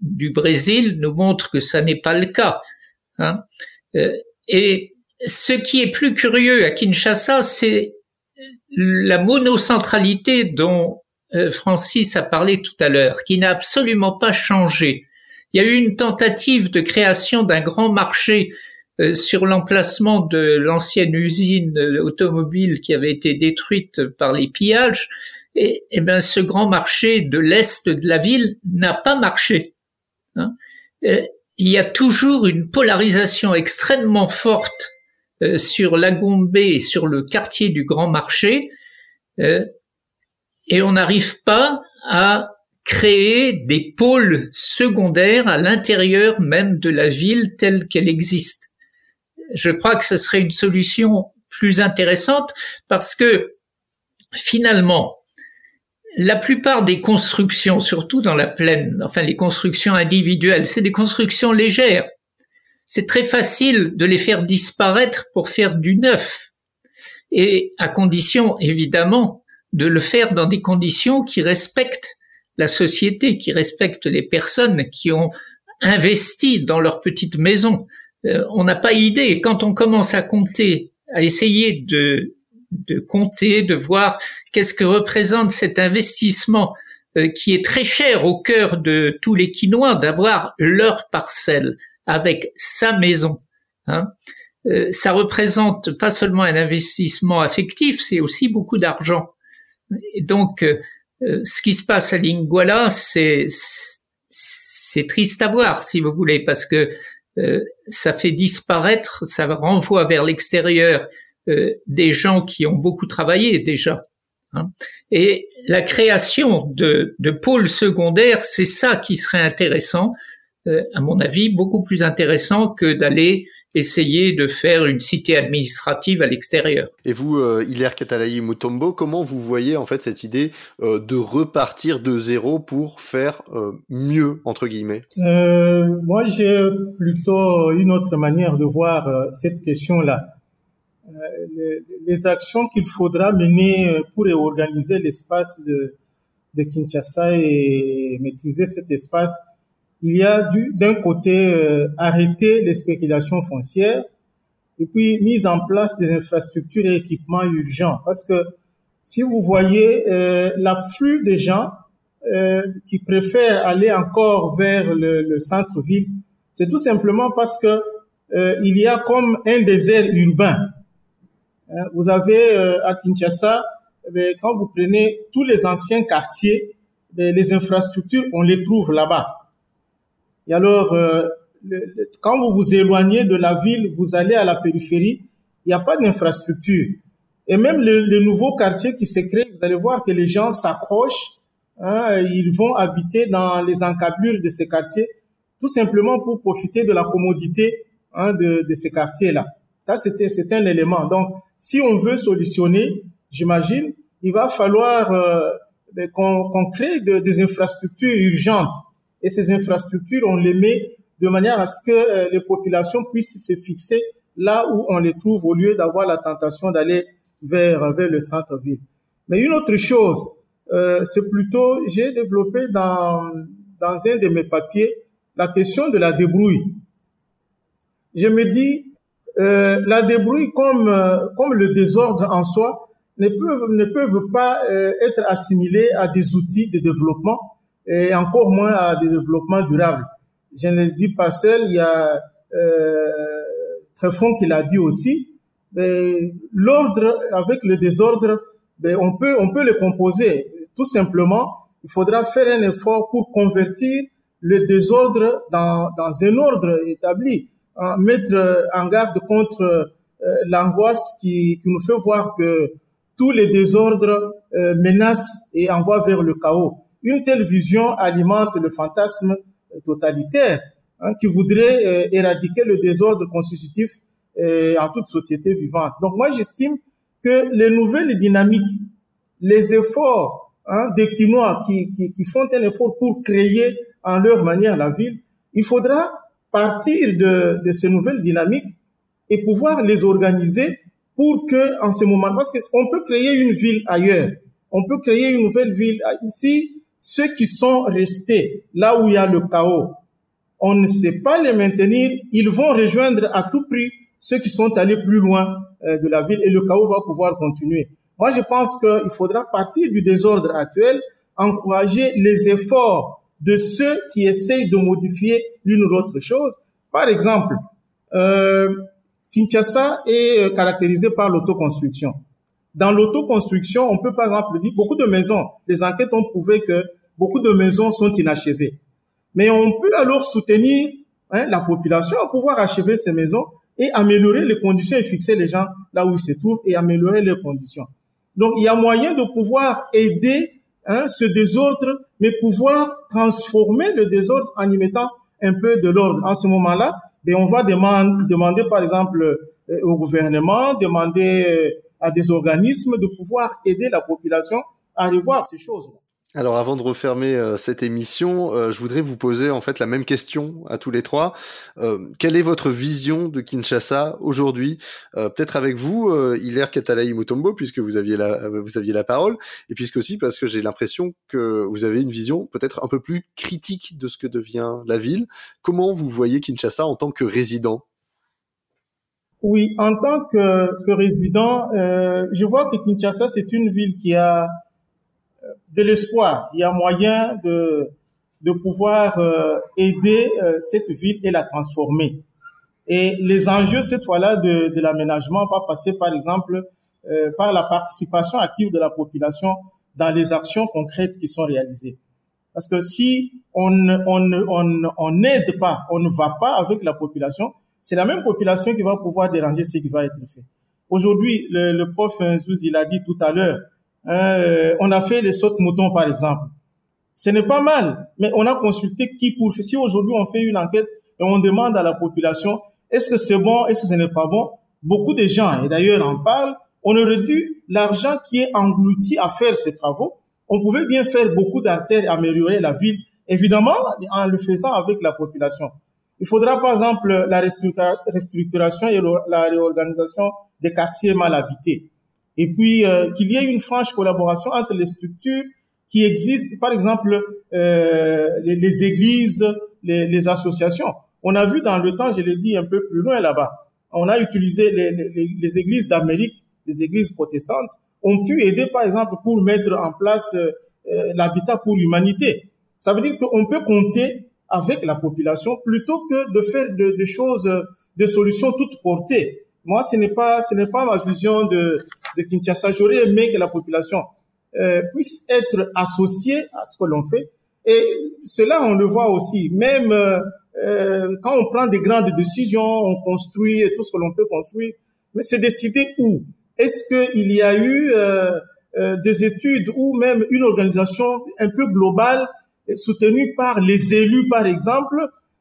du Brésil nous montrent que ça n'est pas le cas. Hein. et ce qui est plus curieux à Kinshasa, c'est la monocentralité dont euh, Francis a parlé tout à l'heure, qui n'a absolument pas changé. Il y a eu une tentative de création d'un grand marché euh, sur l'emplacement de l'ancienne usine euh, automobile qui avait été détruite par les pillages. Et, et ben, ce grand marché de l'est de la ville n'a pas marché. Hein. il y a toujours une polarisation extrêmement forte euh, sur la Gombe et sur le quartier du Grand Marché, euh, et on n'arrive pas à créer des pôles secondaires à l'intérieur même de la ville telle qu'elle existe. Je crois que ce serait une solution plus intéressante parce que finalement, la plupart des constructions, surtout dans la plaine, enfin les constructions individuelles, c'est des constructions légères c'est très facile de les faire disparaître pour faire du neuf. Et à condition, évidemment, de le faire dans des conditions qui respectent la société, qui respectent les personnes qui ont investi dans leur petite maison. Euh, on n'a pas idée, quand on commence à compter, à essayer de, de compter, de voir qu'est-ce que représente cet investissement euh, qui est très cher au cœur de tous les Quinois d'avoir leur parcelle avec sa maison. Hein. Euh, ça représente pas seulement un investissement affectif, c'est aussi beaucoup d'argent. Donc, ce qui se passe à Linguala, c'est c'est triste à voir, si vous voulez, parce que ça fait disparaître, ça renvoie vers l'extérieur des gens qui ont beaucoup travaillé déjà. Hein. Et la création de, de pôles secondaires, c'est ça qui serait intéressant, euh, à mon avis, beaucoup plus intéressant que d'aller essayer de faire une cité administrative à l'extérieur. Et vous, euh, Hilaire Katalayi Mutombo, comment vous voyez en fait cette idée euh, de repartir de zéro pour faire euh, mieux entre guillemets? Moi, j'ai plutôt une autre manière de voir cette question-là. Les, les, actions qu'il faudra mener pour réorganiser l'espace de, de Kinshasa et maîtriser cet espace il y a d'un côté euh, arrêter les spéculations foncières et puis mise en place des infrastructures et équipements urgents. Parce que si vous voyez euh, l'afflux des gens euh, qui préfèrent aller encore vers le, le centre-ville, c'est tout simplement parce que euh, il y a comme un désert urbain. Hein, vous avez à Kinshasa, eh quand vous prenez tous les anciens quartiers, eh les infrastructures, on les trouve là-bas. Et alors, euh, quand vous vous éloignez de la ville, vous allez à la périphérie, il n'y a pas d'infrastructure. Et même les, nouveaux quartiers qui se créent, vous allez voir que les gens s'accrochent, hein, ils vont habiter dans les encablures de ces quartiers, tout simplement pour profiter de la commodité hein, de, de ces quartiers-là. Ça, c'était c'est un élément. Donc, si on veut solutionner, j'imagine, il va falloir euh, ben, qu'on crée de, des infrastructures urgentes et ces infrastructures, on les met de manière à ce que euh, les populations puissent se fixer là où on les trouve au lieu d'avoir la tentation d'aller vers, vers le centre-ville. Mais une autre chose, euh, c'est plutôt, j'ai développé dans, dans un de mes papiers la question de la débrouille. Je me dis, euh, la débrouille comme, euh, comme le désordre en soi ne peuvent, ne peuvent pas euh, être assimilés à des outils de développement et encore moins à des développements durables. Je ne le dis pas seul, il y a euh, Tréfond qui l'a dit aussi. L'ordre avec le désordre, ben, on peut on peut le composer. Tout simplement, il faudra faire un effort pour convertir le désordre dans, dans un ordre établi, hein, mettre en garde contre euh, l'angoisse qui, qui nous fait voir que tous les désordres euh, menacent et envoient vers le chaos. Une telle vision alimente le fantasme totalitaire hein, qui voudrait euh, éradiquer le désordre constitutif euh, en toute société vivante. Donc moi j'estime que les nouvelles dynamiques, les efforts hein, des Quinois qui, qui, qui font un effort pour créer en leur manière la ville, il faudra partir de, de ces nouvelles dynamiques et pouvoir les organiser pour que en ce moment, parce qu'on peut créer une ville ailleurs, on peut créer une nouvelle ville ici ceux qui sont restés là où il y a le chaos, on ne sait pas les maintenir, ils vont rejoindre à tout prix ceux qui sont allés plus loin euh, de la ville et le chaos va pouvoir continuer. Moi, je pense qu'il faudra partir du désordre actuel, encourager les efforts de ceux qui essayent de modifier l'une ou l'autre chose. Par exemple, euh, Kinshasa est euh, caractérisé par l'autoconstruction. Dans l'autoconstruction, on peut par exemple dire beaucoup de maisons, les enquêtes ont prouvé que beaucoup de maisons sont inachevées. Mais on peut alors soutenir hein, la population à pouvoir achever ces maisons et améliorer les conditions et fixer les gens là où ils se trouvent et améliorer leurs conditions. Donc il y a moyen de pouvoir aider hein, ce désordre, mais pouvoir transformer le désordre en y mettant un peu de l'ordre. En ce moment-là, et on va demander, demander par exemple euh, au gouvernement, demander euh, à des organismes de pouvoir aider la population à revoir ces choses. Alors avant de refermer euh, cette émission, euh, je voudrais vous poser en fait la même question à tous les trois. Euh, quelle est votre vision de Kinshasa aujourd'hui? Peut-être avec vous, Hilaire Katalaï Mutombo, puisque vous aviez la vous aviez la parole, et puisque aussi parce que j'ai l'impression que vous avez une vision peut-être un peu plus critique de ce que devient la ville. Comment vous voyez Kinshasa en tant que résident? Oui, en tant que, que résident, euh, je vois que Kinshasa, c'est une ville qui a euh, de l'espoir. Il y a moyen de, de pouvoir euh, aider euh, cette ville et la transformer. Et les enjeux, cette fois-là, de, de l'aménagement va passer, par exemple, euh, par la participation active de la population dans les actions concrètes qui sont réalisées. Parce que si on on n'aide pas, on ne va pas avec la population, c'est la même population qui va pouvoir déranger ce qui va être fait. Aujourd'hui, le, le prof Zouz, il a dit tout à l'heure, euh, on a fait les sautes moutons par exemple. Ce n'est pas mal, mais on a consulté qui pour. Si aujourd'hui on fait une enquête et on demande à la population, est-ce que c'est bon, est-ce que ce n'est pas bon Beaucoup de gens, et d'ailleurs en parlent, on aurait dû l'argent qui est englouti à faire ces travaux. On pouvait bien faire beaucoup d'artères et améliorer la ville, évidemment en le faisant avec la population. Il faudra par exemple la restructuration et la réorganisation des quartiers mal habités. Et puis euh, qu'il y ait une franche collaboration entre les structures qui existent, par exemple euh, les, églises, les, associations. On a vu dans le temps, je l'ai dit un peu plus loin là-bas, on a utilisé les, les églises d'Amérique, les églises protestantes, ont pu aider par exemple pour mettre en place euh, euh l'habitat pour l'humanité. Ça veut dire qu'on peut compter avec la population plutôt que de faire des de choses, des solutions toutes portées. Moi, ce n'est pas, ce n'est pas ma vision de, de Kinshasa. J'aurais aimé que la population euh, puisse être associée à ce que l'on fait. Et cela, on le voit aussi. Même euh, euh quand on prend des grandes décisions, on construit tout ce que l'on peut construire, mais c'est décidé où? Est-ce qu'il y a eu euh, euh, des études ou même une organisation un peu globale soutenu par les élus, par exemple,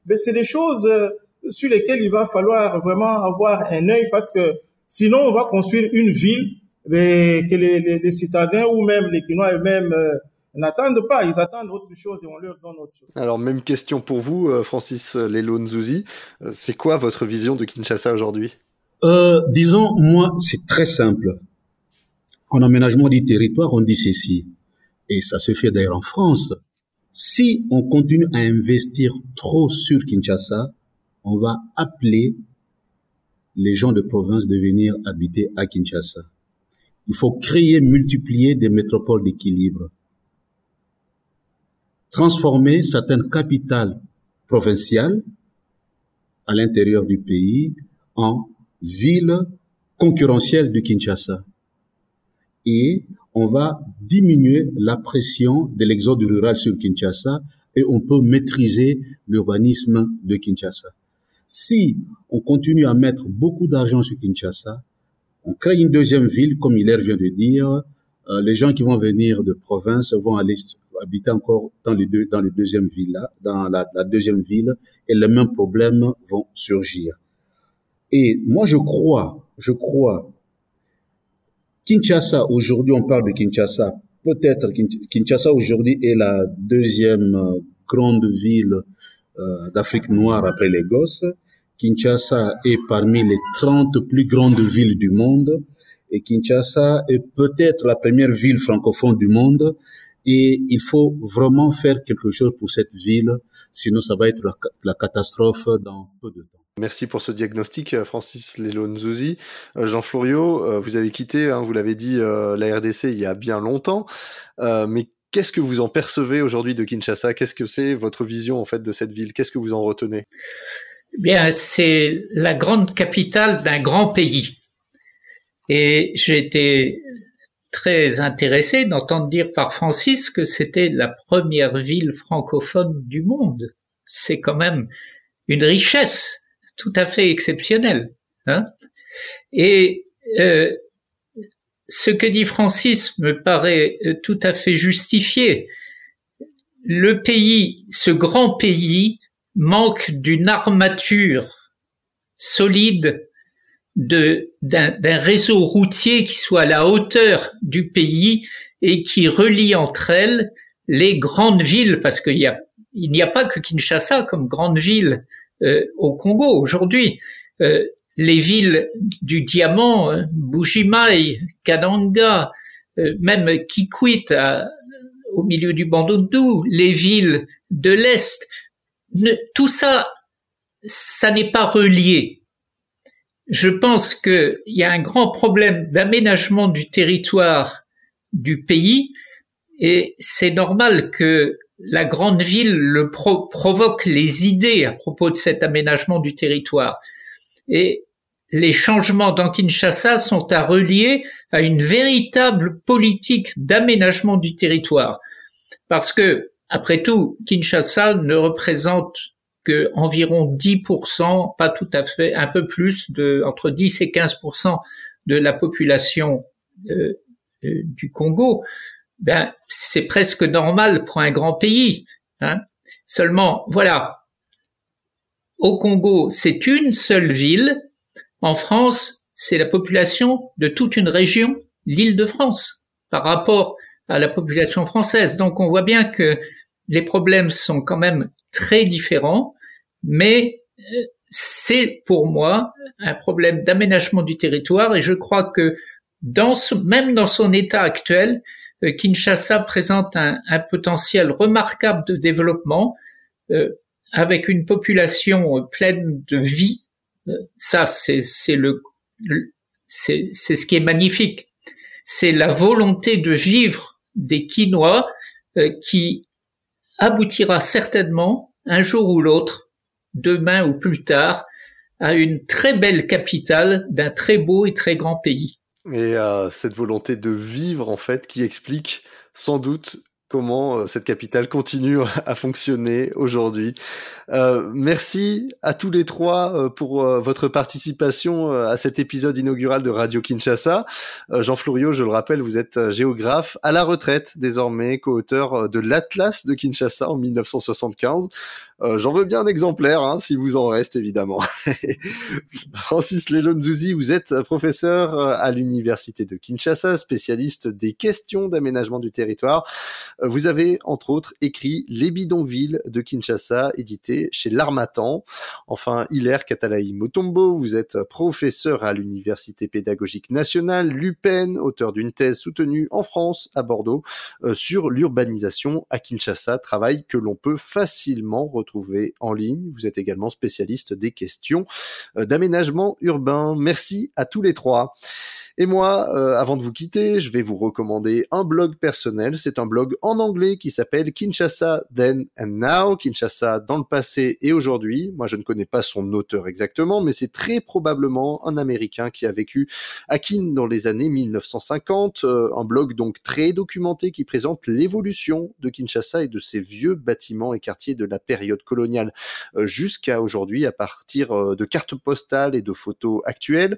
mais c'est des choses euh, sur lesquelles il va falloir vraiment avoir un œil parce que sinon on va construire une ville mais que les, les, les citadins ou même les Quinois eux-mêmes euh, n'attendent pas, ils attendent autre chose et on leur donne autre chose. Alors même question pour vous, euh, Francis Lelo Nzouzi, c'est quoi votre vision de Kinshasa aujourd'hui? Euh, Disons, moi, c'est très simple. En aménagement du territoire, on dit ceci, et ça se fait d'ailleurs en France. Si on continue à investir trop sur Kinshasa, on va appeler les gens de province de venir habiter à Kinshasa. Il faut créer, multiplier des métropoles d'équilibre. Transformer certaines capitales provinciales à l'intérieur du pays en villes concurrentielles de Kinshasa. Et on va diminuer la pression de l'exode rural sur Kinshasa et on peut maîtriser l'urbanisme de Kinshasa. Si on continue à mettre beaucoup d'argent sur Kinshasa, on crée une deuxième ville, comme Hilaire vient de dire, euh, les gens qui vont venir de province vont aller habiter encore dans les deuxième ville là, dans la deuxième ville, et les mêmes problèmes vont surgir. Et moi, je crois, je crois Kinshasa, aujourd'hui, on parle de Kinshasa. Peut-être Kinshasa aujourd'hui est la deuxième euh, grande ville euh, d'Afrique noire après Lagos. Kinshasa est parmi les 30 plus grandes villes du monde. Et Kinshasa est peut-être la première ville francophone du monde. Et il faut vraiment faire quelque chose pour cette ville, sinon ça va être la, la catastrophe dans peu de temps. Merci pour ce diagnostic, euh, Francis Lelonzouzi. Euh, Jean Florio, euh, vous avez quitté, hein, vous l'avez dit, la RDC il y a bien longtemps, mais qu'est-ce que vous en percevez aujourd'hui de Kinshasa? Qu'est-ce que c'est votre vision en fait de cette ville? Qu'est-ce que vous en retenez? Eh Bien, c'est la grande capitale d'un grand pays. Et j'ai été très intéressé d'entendre dire par Francis que c'était la première ville francophone du monde. C'est quand même une richesse tout à fait exceptionnel. Hein Et euh, ce que dit Francis me paraît euh, tout à fait justifié. Le pays, ce grand pays, manque d'une armature solide de d'un réseau routier qui soit à la hauteur du pays et qui relie entre elles les grandes villes, parce qu'il n'y a pas que Kinshasa comme grande ville. Euh, au Congo aujourd'hui. Euh, les villes du diamant, euh, Bujimaï, Kananga, même Kikwit au milieu du Bandundu, les villes de l'Est, tout ça, ça n'est pas relié. je pense qu'il y a un grand problème d'aménagement du territoire du pays et c'est normal que la grande ville le provoque les idées à propos de cet aménagement du territoire. Et les changements dans Kinshasa sont à relier à une véritable politique d'aménagement du territoire. Parce que, après tout, Kinshasa ne représente que environ 10%, pas tout à fait, un peu plus de, entre 10 et 15% de la population euh, euh, du Congo. Ben, c'est presque normal pour un grand pays. Hein. Seulement, voilà, au Congo, c'est une seule ville. En France, c'est la population de toute une région, l'île de France, par rapport à la population française. Donc on voit bien que les problèmes sont quand même très différents, mais euh, c'est pour moi un problème d'aménagement du territoire et je crois que dans même dans son état actuel, Kinshasa présente un, potentiel remarquable de développement euh, avec une population pleine de vie. Ça, c'est le, c'est ce qui est magnifique. C'est la volonté de vivre des Quinois qui aboutira certainement un jour ou l'autre demain ou plus tard, à une très belle capitale d'un très beau et très grand pays. Et euh, cette volonté de vivre, en fait, qui explique sans doute comment euh, cette capitale continue *laughs* à fonctionner aujourd'hui. Euh, merci à tous les trois euh, pour votre participation à cet épisode inaugural de Radio Kinshasa. Jean Florio, je le rappelle, vous êtes géographe à la retraite désormais, co-auteur de l'Atlas de Kinshasa en 1975. J'en veux bien un exemplaire, hein, si vous en reste évidemment. *laughs* Francis Lelonzouzi, vous êtes professeur à l'université de Kinshasa, spécialiste des questions d'aménagement du territoire. Vous avez entre autres écrit Les bidonvilles de Kinshasa, édité chez L'Armatan. Enfin, Hilaire Katalaï Motombo, vous êtes professeur à l'Université pédagogique nationale, l'UPEN, auteur d'une thèse soutenue en France, à Bordeaux, euh, sur l'urbanisation à Kinshasa, travail que l'on peut facilement retrouver en ligne. Vous êtes également spécialiste des questions euh, d'aménagement urbain. Merci à tous les trois. Et moi, euh, avant de vous quitter, je vais vous recommander un blog personnel. C'est un blog en anglais qui s'appelle Kinshasa Then and Now, Kinshasa dans le passé et aujourd'hui. Moi, je ne connais pas son auteur exactement, mais c'est très probablement un Américain qui a vécu à Kin dans les années 1950. Euh, un blog donc très documenté qui présente l'évolution de Kinshasa et de ses vieux bâtiments et quartiers de la période coloniale euh, jusqu'à aujourd'hui à partir de cartes postales et de photos actuelles.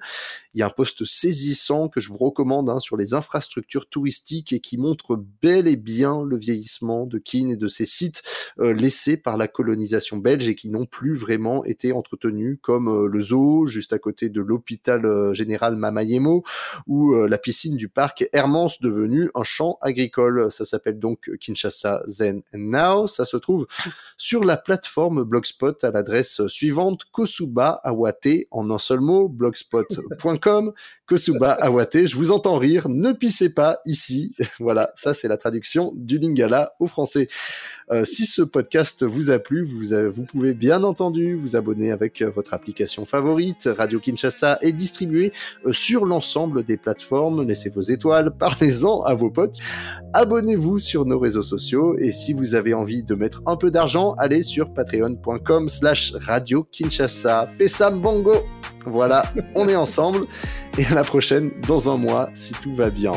Il y a un poste saisissant que je vous recommande hein, sur les infrastructures touristiques et qui montre bel et bien le vieillissement de Keene et de ses sites euh, laissés par la colonisation belge et qui n'ont plus vraiment été entretenus comme euh, le zoo juste à côté de l'hôpital euh, général Mamayemo ou la piscine du parc Hermance devenu un champ agricole. Ça s'appelle donc Kinshasa Zen Now. Ça se trouve sur la plateforme Blogspot à l'adresse suivante Kosuba Awate en un seul mot blogspot.com Kosuba Awate, je vous entends rire, ne pissez pas ici. *laughs* voilà, ça c'est la traduction du Lingala au français. Euh, si ce podcast vous a plu, vous, vous pouvez bien entendu vous abonner avec euh, votre application favorite. Radio Kinshasa est distribué euh, sur l'ensemble des plateformes. Laissez vos étoiles, *laughs* parlez-en à vos potes. Abonnez-vous sur nos réseaux sociaux et si vous avez envie de mettre un peu d'argent, allez sur patreon.com slash Radio Kinshasa. Pessam Bongo Voilà, on est ensemble et à la prochaine dans un mois si tout va bien.